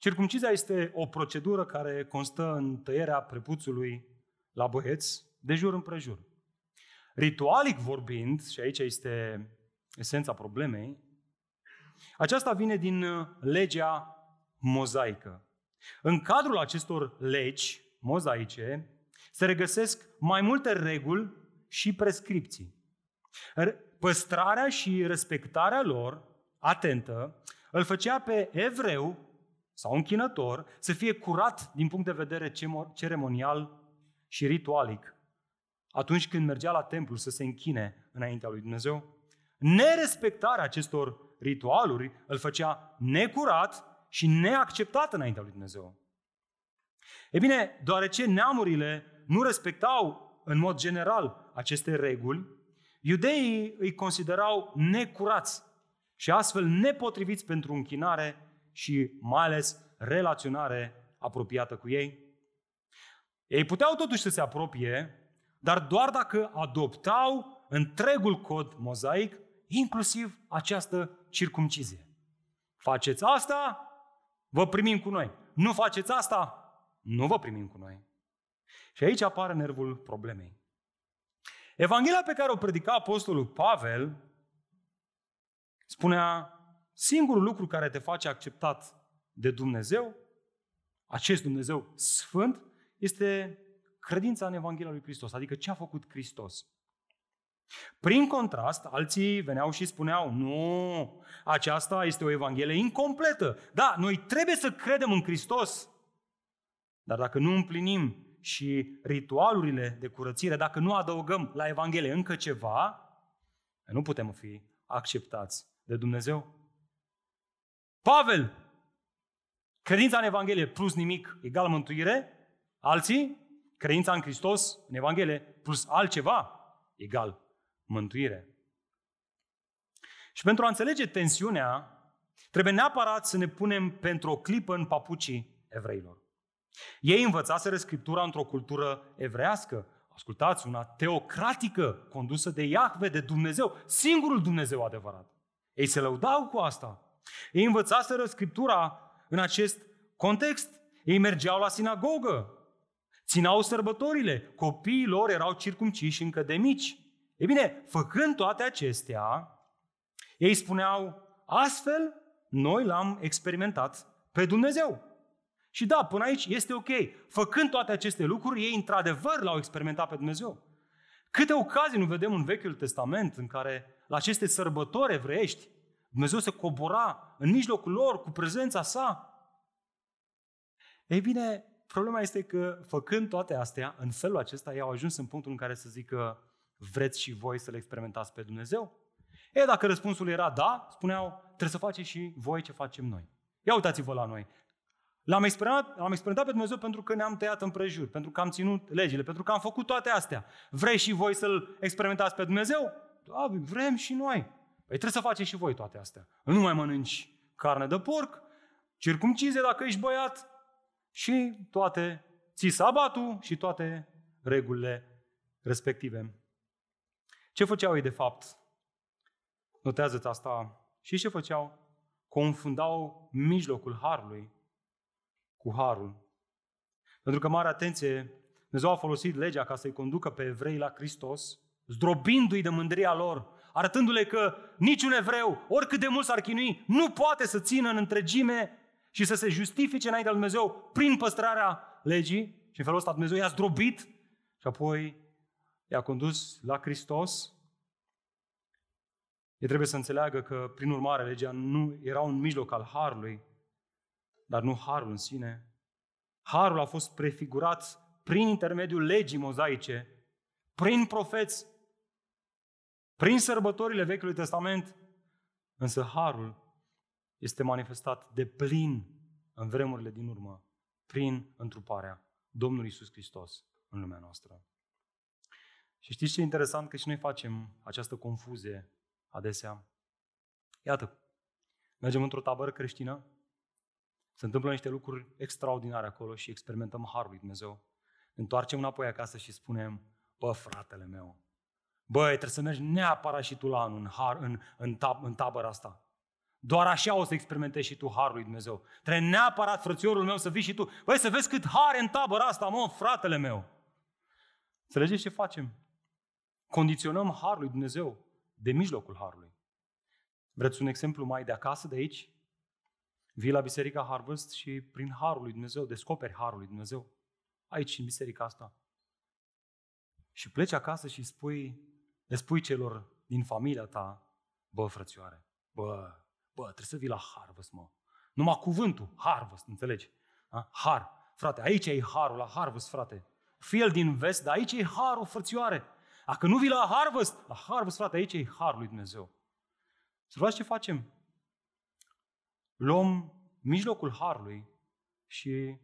circumcizia este o procedură care constă în tăierea prepuțului la băieți de jur împrejur. Ritualic vorbind, și aici este esența problemei, aceasta vine din legea mozaică. În cadrul acestor legi mozaice se regăsesc mai multe reguli și prescripții. Păstrarea și respectarea lor, atentă, îl făcea pe evreu sau închinător să fie curat din punct de vedere ceremonial și ritualic atunci când mergea la templu să se închine înaintea lui Dumnezeu. Nerespectarea acestor ritualuri îl făcea necurat și neacceptat înaintea lui Dumnezeu. E bine, deoarece neamurile nu respectau în mod general aceste reguli, iudeii îi considerau necurați și astfel nepotriviți pentru închinare și mai ales relaționare apropiată cu ei. Ei puteau totuși să se apropie, dar doar dacă adoptau întregul cod mozaic, inclusiv această circumcizie. Faceți asta, vă primim cu noi. Nu faceți asta, nu vă primim cu noi. Și aici apare nervul problemei. Evanghelia pe care o predica Apostolul Pavel spunea singurul lucru care te face acceptat de Dumnezeu, acest Dumnezeu sfânt, este credința în Evanghelia lui Hristos, adică ce a făcut Hristos. Prin contrast, alții veneau și spuneau, nu, aceasta este o Evanghelie incompletă. Da, noi trebuie să credem în Hristos, dar dacă nu împlinim și ritualurile de curățire, dacă nu adăugăm la Evanghelie încă ceva, nu putem fi acceptați de Dumnezeu. Pavel, credința în Evanghelie plus nimic egal mântuire, alții, credința în Hristos, în Evanghelie, plus altceva egal mântuire. Și pentru a înțelege tensiunea, trebuie neapărat să ne punem pentru o clipă în papucii evreilor. Ei învățaseră Scriptura într-o cultură evrească, ascultați, una teocratică, condusă de Iahve, de Dumnezeu, singurul Dumnezeu adevărat. Ei se lăudau cu asta. Ei învățaseră Scriptura în acest context. Ei mergeau la sinagogă, țineau sărbătorile, copiii lor erau circumciși încă de mici. E bine, făcând toate acestea, ei spuneau, astfel noi l-am experimentat pe Dumnezeu. Și da, până aici este ok. Făcând toate aceste lucruri, ei într-adevăr l-au experimentat pe Dumnezeu. Câte ocazii nu vedem în Vechiul Testament în care la aceste sărbători evreiești Dumnezeu se cobora în mijlocul lor cu prezența sa. Ei bine, problema este că făcând toate astea, în felul acesta, ei au ajuns în punctul în care să zică vreți și voi să le experimentați pe Dumnezeu? E, dacă răspunsul era da, spuneau, trebuie să faceți și voi ce facem noi. Ia uitați-vă la noi. L-am experimentat, l-am experimentat pe Dumnezeu pentru că ne-am tăiat împrejur, pentru că am ținut legile, pentru că am făcut toate astea. Vreți și voi să-L experimentați pe Dumnezeu? Da, vrem și noi. Păi trebuie să faceți și voi toate astea. Nu mai mănânci carne de porc, circumcize dacă ești băiat și toate, ții sabatul și toate regulile respective. Ce făceau ei de fapt? Notează-ți asta. Și ce făceau? Confundau mijlocul harului cu harul. Pentru că, mare atenție, Dumnezeu a folosit legea ca să-i conducă pe evrei la Hristos, zdrobindu-i de mândria lor, arătându-le că niciun evreu, oricât de mult s-ar chinui, nu poate să țină în întregime și să se justifice înaintea lui Dumnezeu prin păstrarea legii. Și în felul ăsta Dumnezeu i-a zdrobit și apoi i-a condus la Hristos. Ei trebuie să înțeleagă că, prin urmare, legea nu era un mijloc al harului, dar nu harul în sine. Harul a fost prefigurat prin intermediul legii mozaice, prin profeți, prin sărbătorile Vechiului Testament, însă harul este manifestat de plin în vremurile din urmă, prin întruparea Domnului Isus Hristos în lumea noastră. Și știți ce e interesant? Că și noi facem această confuzie adesea. Iată, mergem într-o tabără creștină se întâmplă niște lucruri extraordinare acolo și experimentăm Harul lui Dumnezeu. Ne întoarcem înapoi acasă și spunem, bă, fratele meu, băi, trebuie să mergi neapărat și tu la anul în, har, în, în, tab, în tabăra asta. Doar așa o să experimentezi și tu Harul lui Dumnezeu. Trebuie neapărat, frățiorul meu, să vii și tu. Băi, să vezi cât har în tabăra asta, mă, fratele meu. Înțelegeți ce facem? Condiționăm Harul lui Dumnezeu de mijlocul Harului. Vreți un exemplu mai de acasă, de aici? Vii la Biserica Harvest și prin Harul lui Dumnezeu descoperi Harul lui Dumnezeu. Aici, în biserica asta. Și pleci acasă și spui, le spui celor din familia ta, bă, frățioare, bă, bă, trebuie să vii la Harvest, mă. Numai cuvântul, Harvest, înțelegi? Da? Har. Frate, aici e harul, la Harvest, frate. Fiel din vest, dar aici e harul, frățioare. Dacă nu vii la Harvest, la Harvest, frate, aici e harul lui Dumnezeu. Să ce facem? luăm mijlocul harului și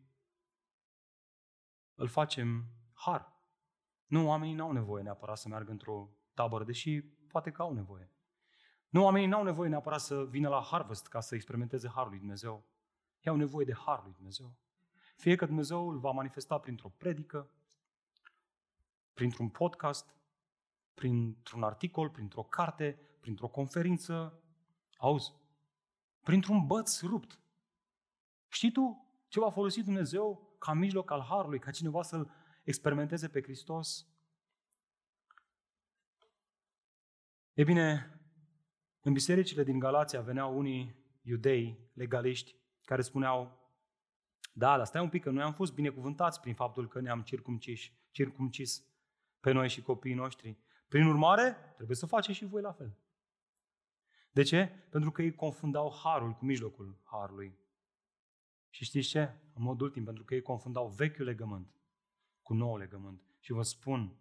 îl facem har. Nu, oamenii n-au nevoie neapărat să meargă într-o tabără, deși poate că au nevoie. Nu, oamenii n-au nevoie neapărat să vină la harvest ca să experimenteze harul lui Dumnezeu. Ei au nevoie de harul lui Dumnezeu. Fie că Dumnezeu îl va manifesta printr-o predică, printr-un podcast, printr-un articol, printr-o carte, printr-o conferință. Auzi, printr-un băț rupt. Știi tu ce va folosi Dumnezeu ca mijloc al Harului, ca cineva să-L experimenteze pe Hristos? E bine, în bisericile din Galația veneau unii iudei legaliști care spuneau da, dar stai un pic, că noi am fost binecuvântați prin faptul că ne-am circumcis, circumcis pe noi și copiii noștri. Prin urmare, trebuie să faceți și voi la fel. De ce? Pentru că ei confundau harul cu mijlocul harului. Și știți ce? În mod ultim, pentru că ei confundau vechiul legământ cu nou legământ. Și vă spun,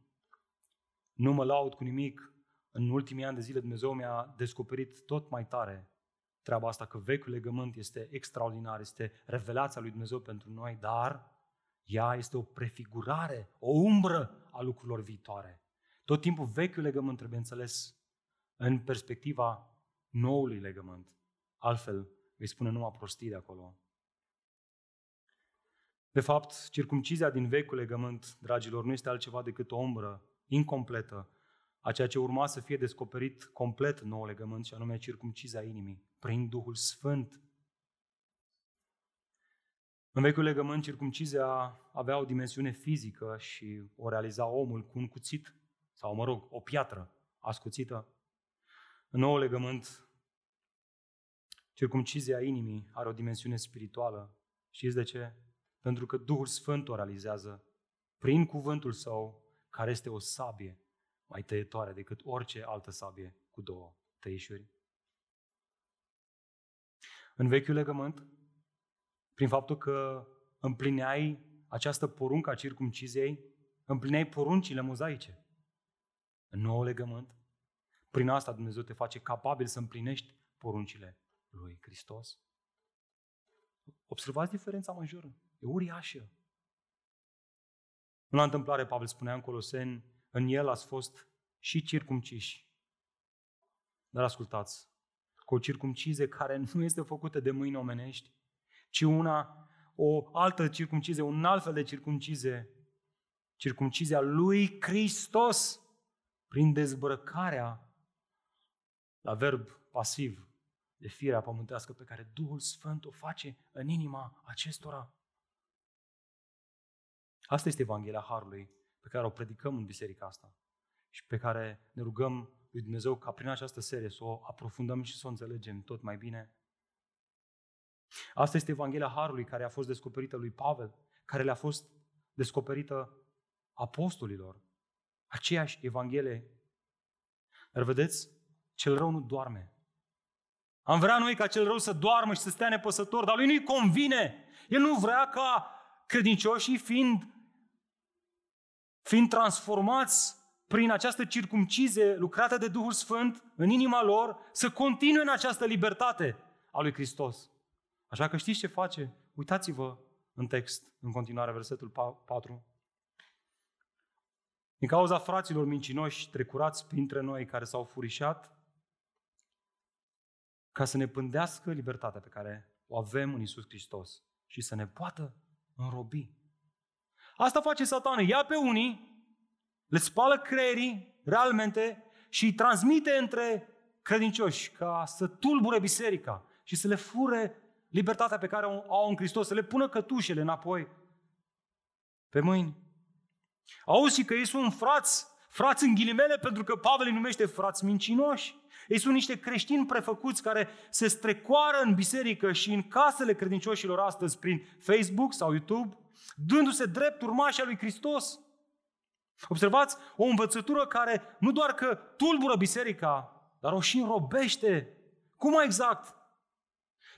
nu mă laud cu nimic, în ultimii ani de zile Dumnezeu mi-a descoperit tot mai tare treaba asta, că vechiul legământ este extraordinar, este revelația lui Dumnezeu pentru noi, dar ea este o prefigurare, o umbră a lucrurilor viitoare. Tot timpul vechiul legământ trebuie înțeles în perspectiva noului legământ. Altfel, îi spune numai prostii de acolo. De fapt, circumcizia din vechiul legământ, dragilor, nu este altceva decât o umbră incompletă a ceea ce urma să fie descoperit complet în nou legământ, și anume circumcizia inimii, prin Duhul Sfânt. În vechiul legământ, circumcizia avea o dimensiune fizică și o realiza omul cu un cuțit sau, mă rog, o piatră ascuțită. În nou legământ, circumcizia inimii are o dimensiune spirituală. Știți de ce? Pentru că Duhul Sfânt o realizează prin cuvântul său, care este o sabie mai tăietoare decât orice altă sabie cu două tăișuri. În vechiul legământ, prin faptul că împlineai această poruncă a circumciziei, împlineai poruncile mozaice. În nou legământ, prin asta Dumnezeu te face capabil să împlinești poruncile lui Hristos. Observați diferența majoră. E uriașă. Nu la întâmplare, Pavel spunea în Coloseni, în el ați fost și circumciși. Dar ascultați, cu o circumcizie care nu este făcută de mâini omenești, ci una, o altă circumcizie, un alt fel de circumcizie, circumcizia lui Hristos, prin dezbrăcarea la verb pasiv de firea pământească pe care Duhul Sfânt o face în inima acestora. Asta este Evanghelia Harului pe care o predicăm în biserica asta și pe care ne rugăm lui Dumnezeu ca prin această serie să o aprofundăm și să o înțelegem tot mai bine. Asta este Evanghelia Harului care a fost descoperită lui Pavel, care le-a fost descoperită apostolilor. Aceeași Evanghelie. Dar vedeți, cel rău nu doarme. Am vrea noi ca cel rău să doarmă și să stea nepăsător, dar lui nu-i convine. El nu vrea ca credincioșii fiind, fiind transformați prin această circumcizie lucrată de Duhul Sfânt în inima lor, să continue în această libertate a lui Hristos. Așa că știți ce face? Uitați-vă în text, în continuare, versetul 4. Din cauza fraților mincinoși trecurați printre noi care s-au furișat, ca să ne pândească libertatea pe care o avem în Isus Hristos și să ne poată înrobi. Asta face satană. Ia pe unii, le spală creierii realmente și îi transmite între credincioși ca să tulbure biserica și să le fure libertatea pe care o au în Hristos, să le pună cătușele înapoi pe mâini. Auzi că ei sunt frați, frați în ghilimele, pentru că Pavel îi numește frați mincinoși. Ei sunt niște creștini prefăcuți care se strecoară în biserică și în casele credincioșilor astăzi prin Facebook sau YouTube, dându-se drept urmașa lui Hristos. Observați o învățătură care nu doar că tulbură biserica, dar o și înrobește. Cum mai exact?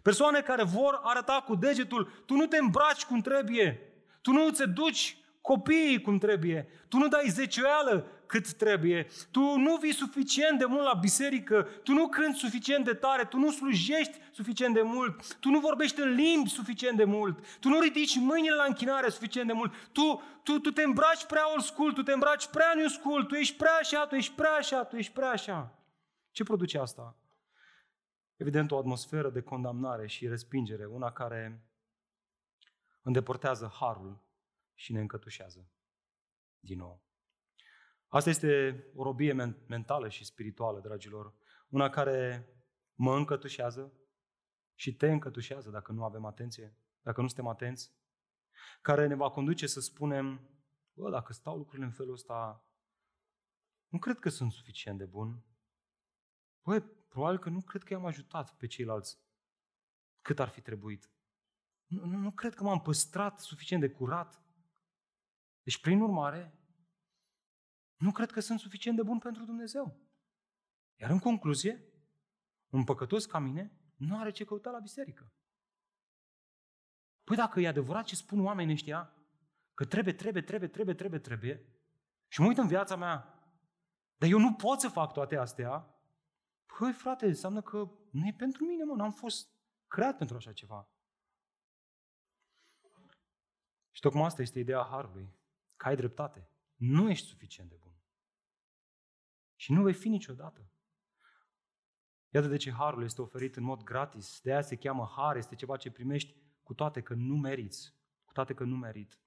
Persoane care vor arăta cu degetul, tu nu te îmbraci cum trebuie, tu nu ți duci copiii cum trebuie, tu nu dai zecioială cât trebuie, tu nu vii suficient de mult la biserică, tu nu cânti suficient de tare, tu nu slujești suficient de mult, tu nu vorbești în limbi suficient de mult, tu nu ridici mâinile la închinare suficient de mult, tu, tu, tu te îmbraci prea old school, tu te îmbraci prea new school, tu ești prea așa, tu ești prea așa, tu ești prea așa. Ce produce asta? Evident, o atmosferă de condamnare și respingere, una care îndepărtează harul și ne încătușează din nou. Asta este o robie mentală și spirituală, dragilor. Una care mă încătușează și te încătușează dacă nu avem atenție, dacă nu suntem atenți, care ne va conduce să spunem, bă, dacă stau lucrurile în felul ăsta, nu cred că sunt suficient de bun. Bă, probabil că nu cred că i-am ajutat pe ceilalți cât ar fi trebuit. Nu, nu, nu cred că m-am păstrat suficient de curat. Deci, prin urmare, nu cred că sunt suficient de bun pentru Dumnezeu. Iar în concluzie, un păcătos ca mine nu are ce căuta la biserică. Păi dacă e adevărat ce spun oamenii ăștia, că trebuie, trebuie, trebuie, trebuie, trebuie, trebuie, și mă uit în viața mea, dar eu nu pot să fac toate astea, păi frate, înseamnă că nu e pentru mine, mă, n-am fost creat pentru așa ceva. Și tocmai asta este ideea Harului, că ai dreptate. Nu ești suficient de bun. Și nu vei fi niciodată. Iată de ce harul este oferit în mod gratis. De aia se cheamă har, este ceva ce primești cu toate că nu meriți. Cu toate că nu merit.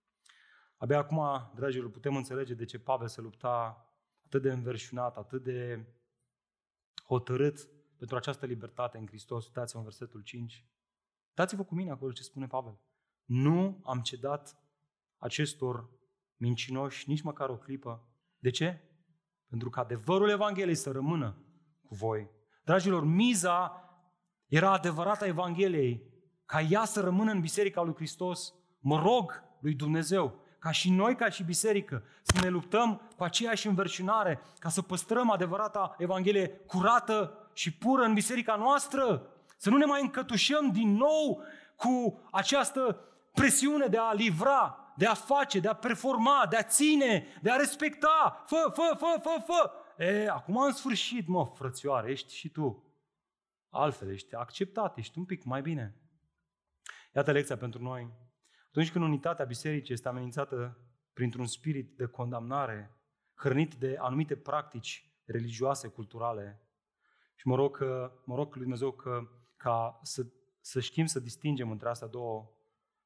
Abia acum, dragilor, putem înțelege de ce Pavel se lupta atât de înverșunat, atât de hotărât pentru această libertate în Hristos. Uitați-vă în versetul 5. Dați-vă cu mine acolo ce spune Pavel. Nu am cedat acestor mincinoși nici măcar o clipă. De ce? pentru că adevărul Evangheliei să rămână cu voi. Dragilor, miza era adevărata Evangheliei, ca ea să rămână în Biserica lui Hristos. Mă rog lui Dumnezeu, ca și noi, ca și biserică, să ne luptăm cu aceeași înverșunare, ca să păstrăm adevărata Evanghelie curată și pură în biserica noastră. Să nu ne mai încătușăm din nou cu această presiune de a livra, de a face, de a performa, de a ține, de a respecta. Fă, fă, fă, fă, fă. E, acum în sfârșit, mă, frățioare, ești și tu. Altfel, ești acceptat, ești un pic mai bine. Iată lecția pentru noi. Atunci când unitatea bisericii este amenințată printr-un spirit de condamnare, hrănit de anumite practici religioase, culturale, și mă rog, că, mă rog lui Dumnezeu că, ca să, să știm să distingem între astea două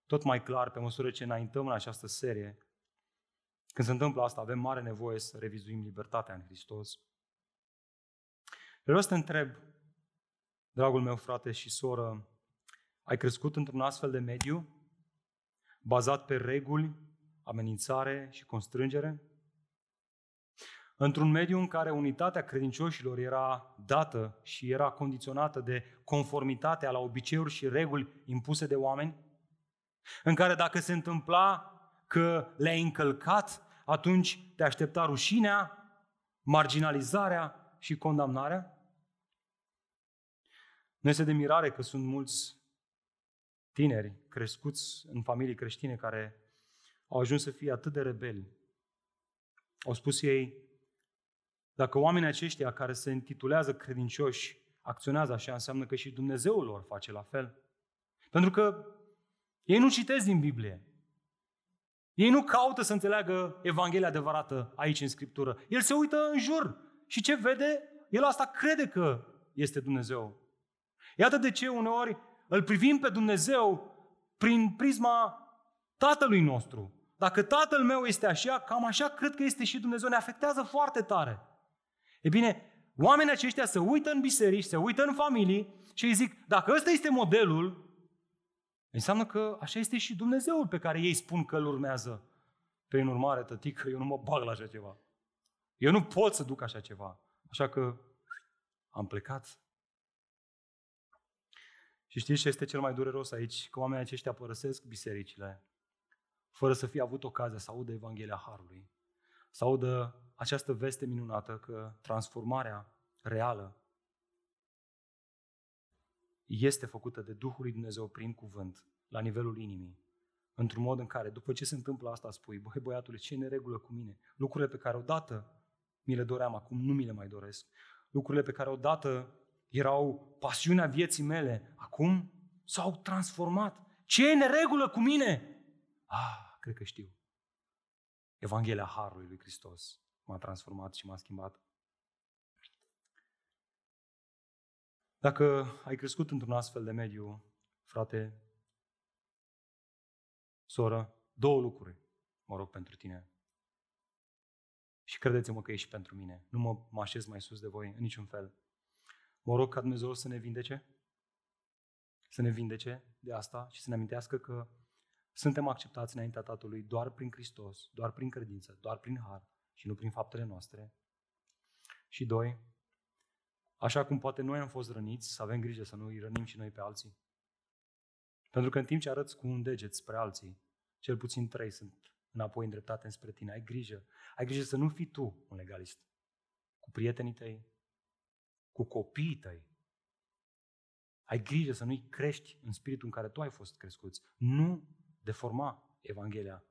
tot mai clar pe măsură ce înaintăm în această serie. Când se întâmplă asta, avem mare nevoie să revizuim libertatea în Hristos. Vreau să te întreb, dragul meu frate și soră, ai crescut într-un astfel de mediu, bazat pe reguli, amenințare și constrângere? Într-un mediu în care unitatea credincioșilor era dată și era condiționată de conformitatea la obiceiuri și reguli impuse de oameni? În care dacă se întâmpla că le-ai încălcat, atunci te aștepta rușinea, marginalizarea și condamnarea? Nu este de mirare că sunt mulți tineri crescuți în familii creștine care au ajuns să fie atât de rebeli. Au spus ei, dacă oamenii aceștia care se intitulează credincioși acționează așa, înseamnă că și Dumnezeul lor face la fel. Pentru că ei nu citesc din Biblie. Ei nu caută să înțeleagă Evanghelia adevărată aici în Scriptură. El se uită în jur și ce vede, el asta crede că este Dumnezeu. Iată de ce uneori îl privim pe Dumnezeu prin prisma tatălui nostru. Dacă tatăl meu este așa, cam așa cred că este și Dumnezeu. Ne afectează foarte tare. E bine, oamenii aceștia se uită în biserici, se uită în familii și îi zic, dacă ăsta este modelul, înseamnă că așa este și Dumnezeul pe care ei spun că îl urmează. Prin urmare, tătică, eu nu mă bag la așa ceva. Eu nu pot să duc așa ceva. Așa că am plecat și știți ce este cel mai dureros aici? Că oamenii aceștia părăsesc bisericile fără să fie avut ocazia să audă Evanghelia Harului, să audă această veste minunată că transformarea reală este făcută de Duhul lui Dumnezeu prin cuvânt, la nivelul inimii. Într-un mod în care, după ce se întâmplă asta, spui, băi băiatule, ce neregulă cu mine? Lucrurile pe care odată mi le doream, acum nu mi le mai doresc. Lucrurile pe care odată erau pasiunea vieții mele, acum s-au transformat. Ce e neregulă cu mine? Ah, cred că știu. Evanghelia Harului lui Hristos m-a transformat și m-a schimbat. Dacă ai crescut într-un astfel de mediu, frate, soră, două lucruri mă rog pentru tine. Și credeți-mă că e și pentru mine. Nu mă, mă așez mai sus de voi în niciun fel. Mă rog ca Dumnezeu să ne vindece, să ne vindece de asta și să ne amintească că suntem acceptați înaintea Tatălui doar prin Hristos, doar prin credință, doar prin har și nu prin faptele noastre. Și doi, așa cum poate noi am fost răniți, să avem grijă să nu îi rănim și noi pe alții. Pentru că în timp ce arăți cu un deget spre alții, cel puțin trei sunt înapoi îndreptate spre tine. Ai grijă. Ai grijă să nu fii tu un legalist. Cu prietenii tăi, cu copiii tăi. Ai grijă să nu-i crești în spiritul în care tu ai fost crescuți. Nu deforma Evanghelia.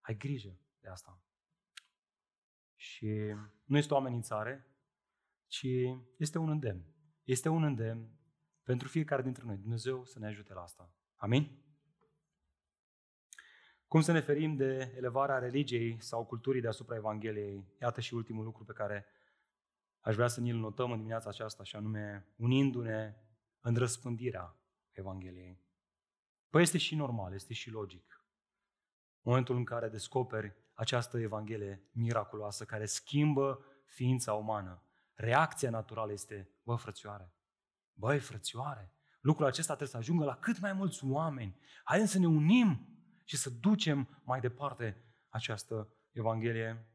Ai grijă de asta. Și nu este o amenințare, ci este un îndemn. Este un îndemn pentru fiecare dintre noi. Dumnezeu să ne ajute la asta. Amin? Cum să ne ferim de elevarea religiei sau culturii deasupra Evangheliei? Iată și ultimul lucru pe care aș vrea să ni-l notăm în dimineața aceasta, și anume unindu-ne în răspândirea Evangheliei. Păi este și normal, este și logic. În momentul în care descoperi această Evanghelie miraculoasă care schimbă ființa umană, reacția naturală este, bă, frățioare, băi, frățioare, lucrul acesta trebuie să ajungă la cât mai mulți oameni. Haideți să ne unim și să ducem mai departe această Evanghelie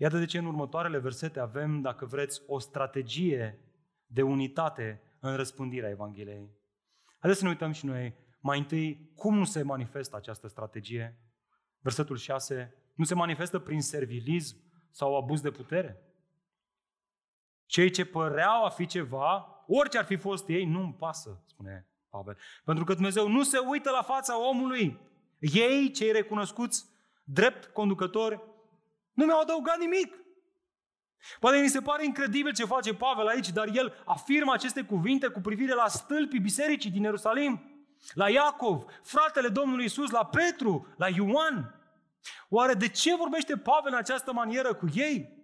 Iată de ce în următoarele versete avem, dacă vreți, o strategie de unitate în răspândirea Evangheliei. Haideți să ne uităm și noi mai întâi cum nu se manifestă această strategie. Versetul 6, nu se manifestă prin servilism sau abuz de putere. Cei ce păreau a fi ceva, orice ar fi fost ei, nu-mi pasă, spune Pavel. Pentru că Dumnezeu nu se uită la fața omului. Ei, cei recunoscuți drept conducători, nu mi-au adăugat nimic. Poate mi se pare incredibil ce face Pavel aici, dar el afirmă aceste cuvinte cu privire la stâlpii bisericii din Ierusalim, la Iacov, fratele Domnului Isus, la Petru, la Ioan. Oare de ce vorbește Pavel în această manieră cu ei?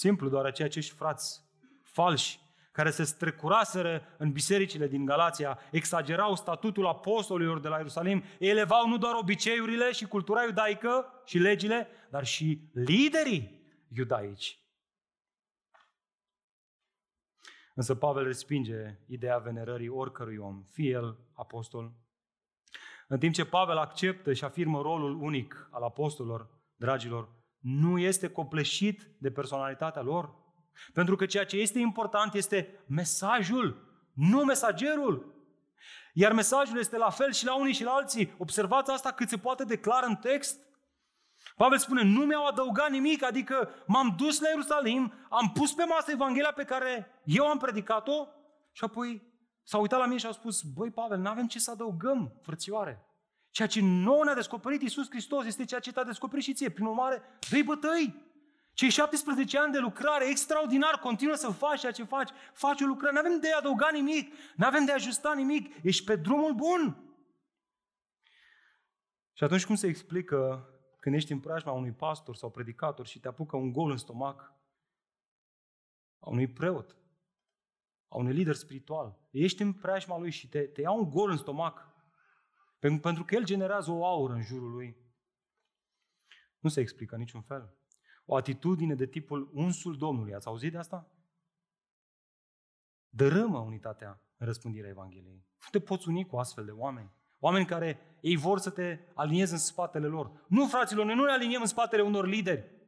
Simplu, doar aceia acești frați falși care se strecuraseră în bisericile din Galația, exagerau statutul apostolilor de la Ierusalim, elevau nu doar obiceiurile și cultura iudaică și legile, dar și liderii iudaici. Însă Pavel respinge ideea venerării oricărui om, fie el apostol. În timp ce Pavel acceptă și afirmă rolul unic al apostolilor, dragilor, nu este copleșit de personalitatea lor. Pentru că ceea ce este important este mesajul, nu mesagerul. Iar mesajul este la fel și la unii și la alții. Observați asta cât se poate declara în text. Pavel spune, nu mi-au adăugat nimic, adică m-am dus la Ierusalim, am pus pe masă Evanghelia pe care eu am predicat-o și apoi s-au uitat la mine și au spus, băi Pavel, nu avem ce să adăugăm, frățioare. Ceea ce nouă ne-a descoperit Iisus Hristos este ceea ce te-a descoperit și ție. Prin urmare, dă bătăi! Cei 17 ani de lucrare extraordinar, continuă să faci ceea ce faci. Faci o lucrare, nu avem de adăuga nimic, nu avem de ajusta nimic, ești pe drumul bun. Și atunci cum se explică când ești în preajma unui pastor sau predicator și te apucă un gol în stomac a unui preot, a unui lider spiritual. Ești în preajma lui și te, te ia un gol în stomac pentru că el generează o aură în jurul lui. Nu se explică niciun fel. O atitudine de tipul unsul Domnului. Ați auzit de asta? Dărâmă unitatea în răspândirea Evangheliei. Nu te poți uni cu astfel de oameni. Oameni care ei vor să te aliniezi în spatele lor. Nu, fraților, noi nu ne aliniem în spatele unor lideri.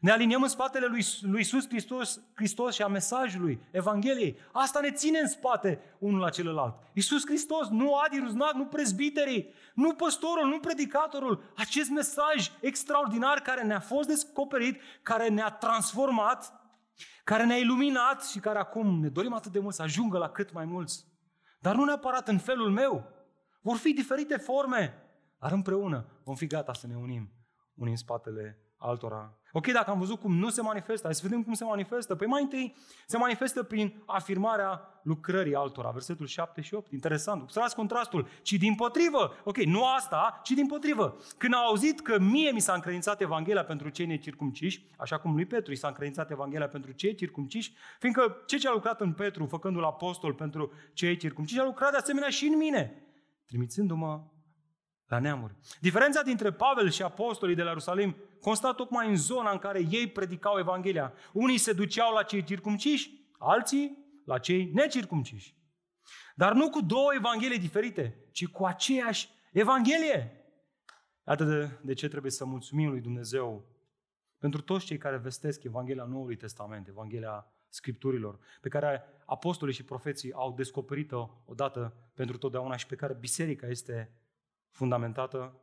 Ne aliniem în spatele lui, lui Iisus Hristos, Hristos și a mesajului, Evangheliei. Asta ne ține în spate unul la celălalt. Iisus Hristos, nu Adi Ruznac, nu prezbiterii, nu păstorul, nu predicatorul. Acest mesaj extraordinar care ne-a fost descoperit, care ne-a transformat, care ne-a iluminat și care acum ne dorim atât de mult să ajungă la cât mai mulți. Dar nu neapărat în felul meu. Vor fi diferite forme, dar împreună vom fi gata să ne unim unii în spatele altora. Ok, dacă am văzut cum nu se manifestă, hai să vedem cum se manifestă. Păi mai întâi se manifestă prin afirmarea lucrării altora. Versetul 7 și 8. Interesant. Observați contrastul. Ci din potrivă. Ok, nu asta, ci din potrivă. Când au auzit că mie mi s-a încredințat Evanghelia pentru cei necircumciși, așa cum lui Petru i s-a încredințat Evanghelia pentru cei circumciși, fiindcă ce ce a lucrat în Petru, făcându-l apostol pentru cei circumciși, a lucrat de asemenea și în mine, trimițându-mă la neamuri. Diferența dintre Pavel și apostolii de la Ierusalim consta tocmai în zona în care ei predicau Evanghelia. Unii se duceau la cei circumciși, alții la cei necircumciși. Dar nu cu două evanghelii diferite, ci cu aceeași Evanghelie. Iată de, de ce trebuie să mulțumim lui Dumnezeu pentru toți cei care vestesc Evanghelia Noului Testament, Evanghelia Scripturilor, pe care apostolii și profeții au descoperit-o odată pentru totdeauna și pe care biserica este fundamentată.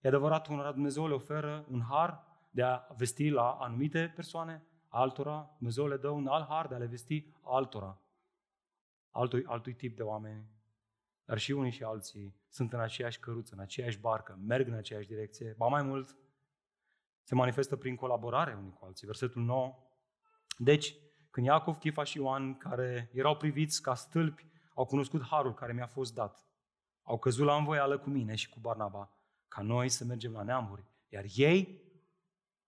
E adevărat, unora Dumnezeu le oferă un har de a vesti la anumite persoane, altora Dumnezeu le dă un alt har de a le vesti altora, altui, altui tip de oameni. Dar și unii și alții sunt în aceeași căruță, în aceeași barcă, merg în aceeași direcție. Ba mai mult, se manifestă prin colaborare unii cu alții. Versetul 9. Deci, când Iacov, Chifa și Ioan, care erau priviți ca stâlpi, au cunoscut harul care mi-a fost dat, au căzut la învoială cu mine și cu Barnaba, ca noi să mergem la neamuri, iar ei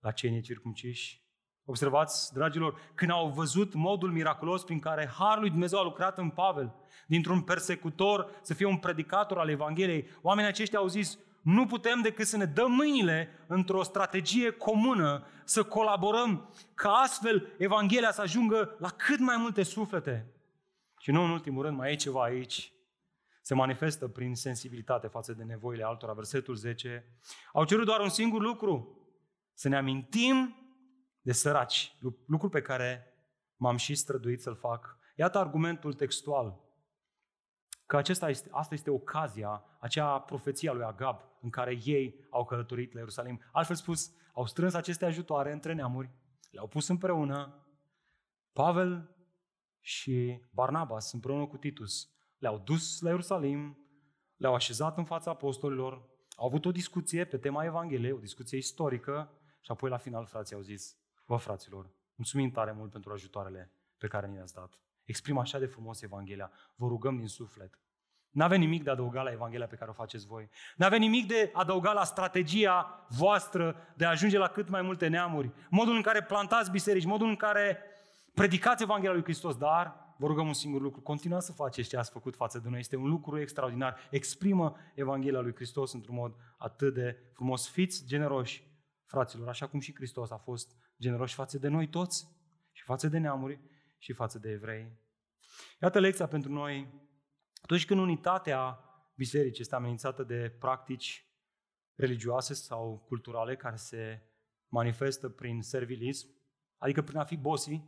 la cei necircumciși. Observați, dragilor, când au văzut modul miraculos prin care Harul lui Dumnezeu a lucrat în Pavel, dintr-un persecutor să fie un predicator al Evangheliei, oamenii aceștia au zis, nu putem decât să ne dăm mâinile într-o strategie comună, să colaborăm, ca astfel Evanghelia să ajungă la cât mai multe suflete. Și nu în ultimul rând, mai e ceva aici se manifestă prin sensibilitate față de nevoile altora. Versetul 10. Au cerut doar un singur lucru. să ne amintim de săraci, lucru pe care m-am și străduit să-l fac. Iată argumentul textual, că acesta este, asta este ocazia, acea profeție a lui Agab, în care ei au călătorit la Ierusalim. Altfel spus, au strâns aceste ajutoare între neamuri, le-au pus împreună. Pavel și Barnabas, împreună cu Titus, le-au dus la Ierusalim, le-au așezat în fața apostolilor, au avut o discuție pe tema Evangheliei, o discuție istorică și apoi la final frații au zis, vă fraților, mulțumim tare mult pentru ajutoarele pe care ni le-ați dat. Exprimă așa de frumos Evanghelia. Vă rugăm din suflet. Nu avem nimic de adăugat la Evanghelia pe care o faceți voi. Nu avem nimic de adăugat la strategia voastră de a ajunge la cât mai multe neamuri. Modul în care plantați biserici, modul în care predicați Evanghelia lui Hristos, dar vă rugăm un singur lucru. Continuați să faceți ce ați făcut față de noi. Este un lucru extraordinar. Exprimă Evanghelia lui Hristos într-un mod atât de frumos. Fiți generoși, fraților, așa cum și Hristos a fost generoși față de noi toți și față de neamuri și față de evrei. Iată lecția pentru noi. Atunci când unitatea bisericii este amenințată de practici religioase sau culturale care se manifestă prin servilism, adică prin a fi bossy,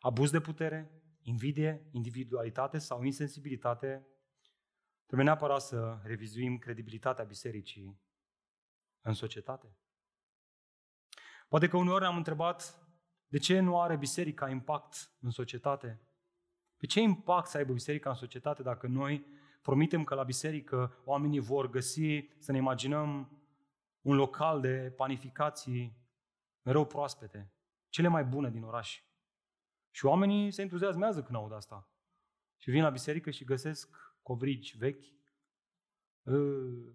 abuz de putere, invidie, individualitate sau insensibilitate, trebuie neapărat să revizuim credibilitatea bisericii în societate. Poate că uneori ne-am întrebat de ce nu are biserica impact în societate? Pe ce impact să aibă biserica în societate dacă noi promitem că la biserică oamenii vor găsi, să ne imaginăm, un local de panificații mereu proaspete, cele mai bune din oraș. Și oamenii se entuziasmează când aud asta. Și vin la biserică și găsesc covrigi vechi,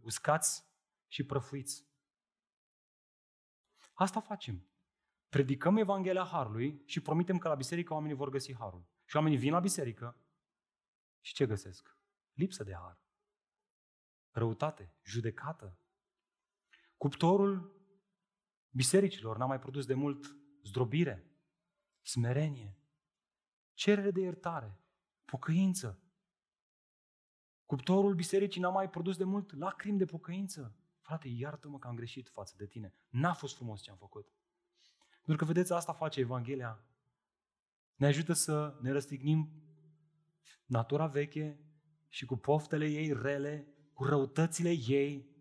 uscați și prăfuiți. Asta facem predicăm Evanghelia Harului și promitem că la biserică oamenii vor găsi Harul. Și oamenii vin la biserică și ce găsesc? Lipsă de Har. Răutate, judecată. Cuptorul bisericilor n-a mai produs de mult zdrobire, smerenie, cerere de iertare, pocăință. Cuptorul bisericii n-a mai produs de mult lacrimi de pocăință. Frate, iartă-mă că am greșit față de tine. N-a fost frumos ce am făcut. Pentru că, vedeți, asta face Evanghelia. Ne ajută să ne răstignim natura veche și cu poftele ei rele, cu răutățile ei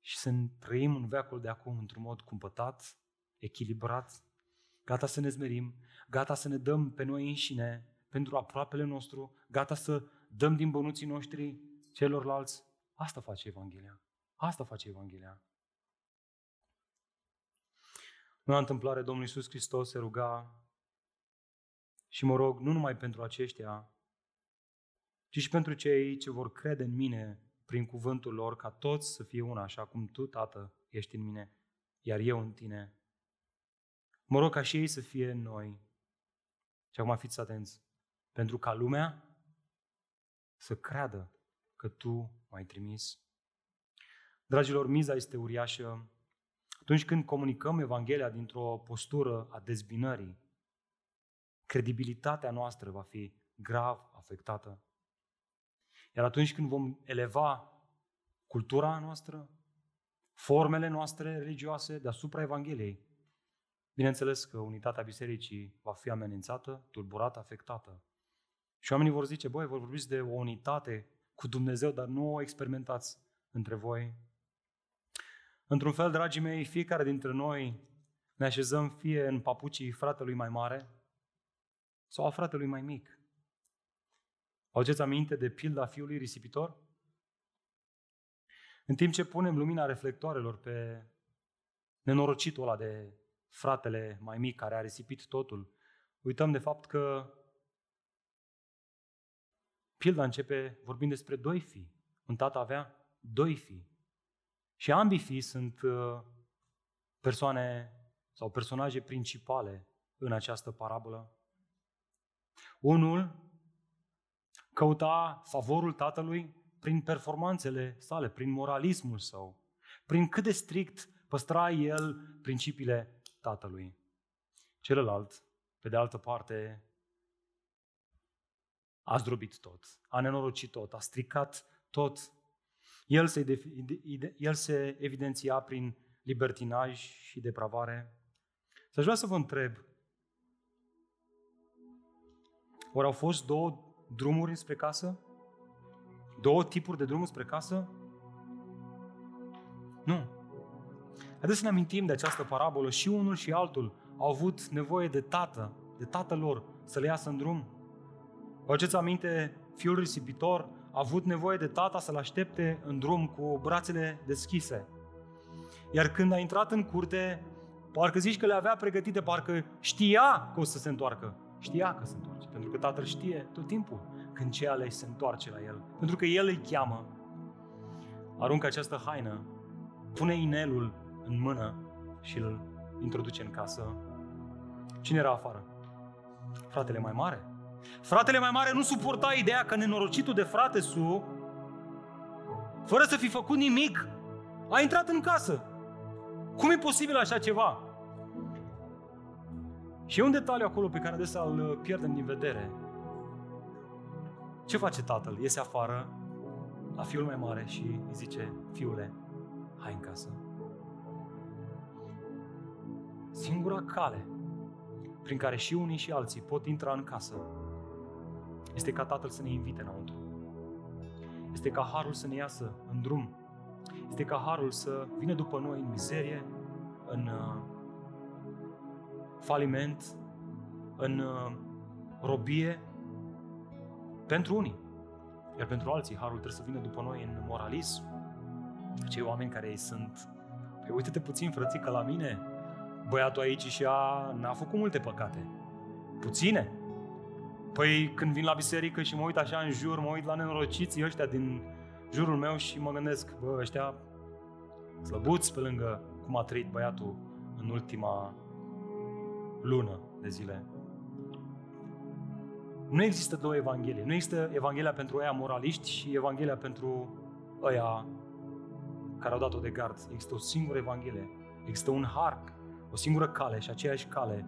și să trăim în veacul de acum într-un mod cumpătat, echilibrat, gata să ne zmerim, gata să ne dăm pe noi înșine pentru aproapele nostru, gata să dăm din bănuții noștri celorlalți. Asta face Evanghelia. Asta face Evanghelia. Nu la întâmplare, Domnul Iisus Hristos se ruga și mă rog, nu numai pentru aceștia, ci și pentru cei ce vor crede în mine prin cuvântul lor, ca toți să fie una, așa cum tu, Tată, ești în mine, iar eu în tine. Mă rog ca și ei să fie în noi. Și acum fiți atenți. Pentru ca lumea să creadă că tu m-ai trimis. Dragilor, miza este uriașă atunci când comunicăm Evanghelia dintr-o postură a dezbinării, credibilitatea noastră va fi grav afectată. Iar atunci când vom eleva cultura noastră, formele noastre religioase deasupra Evangheliei, bineînțeles că unitatea bisericii va fi amenințată, tulburată, afectată. Și oamenii vor zice, băi, vor vorbiți de o unitate cu Dumnezeu, dar nu o experimentați între voi Într-un fel, dragii mei, fiecare dintre noi ne așezăm fie în papucii fratelui mai mare sau a fratelui mai mic. Augeți aminte de pilda fiului risipitor? În timp ce punem lumina reflectoarelor pe nenorocitul ăla de fratele mai mic care a risipit totul, uităm de fapt că pilda începe vorbind despre doi fii. Un tată avea doi fii. Și ambii fii sunt uh, persoane sau personaje principale în această parabolă. Unul căuta favorul tatălui prin performanțele sale, prin moralismul său, prin cât de strict păstra el principiile tatălui. Celălalt, pe de altă parte, a zdrobit tot, a nenorocit tot, a stricat tot el se, el se evidenția prin libertinaj și depravare. Să aș vrea să vă întreb, ori au fost două drumuri spre casă? Două tipuri de drumuri spre casă? Nu. Haideți să ne amintim de această parabolă. Și unul și altul au avut nevoie de tată, de tatăl lor, să le iasă în drum. Vă aduceți aminte, fiul risipitor a avut nevoie de tata să-l aștepte în drum cu brațele deschise. Iar când a intrat în curte, parcă zici că le avea pregătite, parcă știa că o să se întoarcă. Știa că se întoarce, pentru că tatăl știe tot timpul când ce aleși se întoarce la el. Pentru că el îi cheamă. Aruncă această haină, pune inelul în mână și îl introduce în casă. Cine era afară? Fratele mai mare. Fratele mai mare nu suporta ideea că nenorocitul de frate su, fără să fi făcut nimic, a intrat în casă. Cum e posibil așa ceva? Și e un detaliu acolo pe care adesea îl pierdem din vedere. Ce face tatăl? Iese afară la fiul mai mare și îi zice, fiule, hai în casă. Singura cale prin care și unii și alții pot intra în casă este ca Tatăl să ne invite înăuntru. Este ca Harul să ne iasă în drum. Este ca Harul să vină după noi în mizerie, în uh, faliment, în uh, robie, pentru unii. Iar pentru alții, Harul trebuie să vină după noi în moralism. Cei oameni care ei sunt, păi uite-te puțin, frățică, la mine, băiatul aici și a n-a făcut multe păcate. Puține. Păi când vin la biserică și mă uit așa în jur, mă uit la nenorociții ăștia din jurul meu și mă gândesc, bă, ăștia slăbuți pe lângă cum a trăit băiatul în ultima lună de zile. Nu există două evanghelii. Nu există Evanghelia pentru ăia moraliști și Evanghelia pentru ăia care au dat-o de gard. Există o singură Evanghelie. Există un har o singură cale și aceeași cale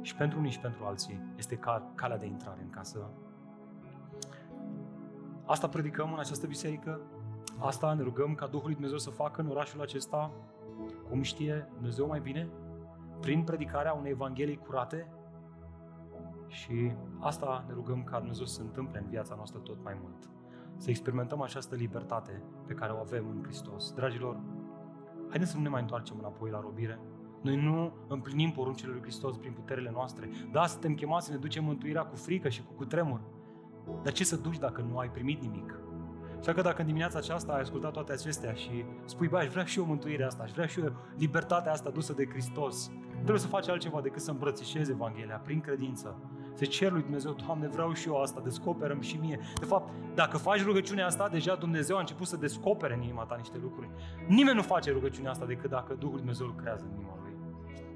și pentru unii și pentru alții este ca, calea de intrare în casă. Asta predicăm în această biserică, asta ne rugăm ca Duhul lui Dumnezeu să facă în orașul acesta, cum știe Dumnezeu mai bine, prin predicarea unei Evanghelii curate și asta ne rugăm ca Dumnezeu să se întâmple în viața noastră tot mai mult. Să experimentăm această libertate pe care o avem în Hristos. Dragilor, haideți să nu ne mai întoarcem înapoi la robire. Noi nu împlinim poruncile lui Hristos prin puterile noastre. Da, suntem chemați să ne ducem mântuirea cu frică și cu cutremur. Dar ce să duci dacă nu ai primit nimic? Așa că dacă în dimineața aceasta ai ascultat toate acestea și spui, băi, aș vrea și eu mântuirea asta, aș vrea și eu libertatea asta dusă de Hristos, nu trebuie să faci altceva decât să îmbrățișezi Evanghelia prin credință. Să cer lui Dumnezeu, Doamne, vreau și eu asta, descoperăm și mie. De fapt, dacă faci rugăciunea asta, deja Dumnezeu a început să descopere în inima ta niște lucruri. Nimeni nu face rugăciunea asta decât dacă Duhul Dumnezeu lucrează în inima lui.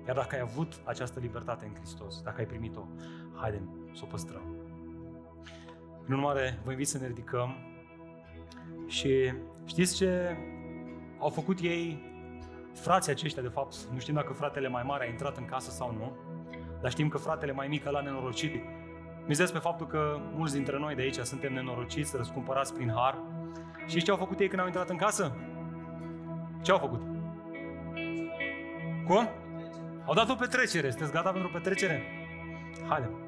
Iar dacă ai avut această libertate în Hristos, dacă ai primit-o, haidem să o păstrăm. În urmare, vă invit să ne ridicăm și știți ce au făcut ei, frații aceștia, de fapt, nu știm dacă fratele mai mare a intrat în casă sau nu, dar știm că fratele mai mic l-a nenorocit. Mizez pe faptul că mulți dintre noi de aici suntem nenorociți, răscumpărați prin har. Și ce au făcut ei când au intrat în casă? Ce au făcut? Cum? Au dat o petrecere. Sunteți gata pentru o petrecere? Haide!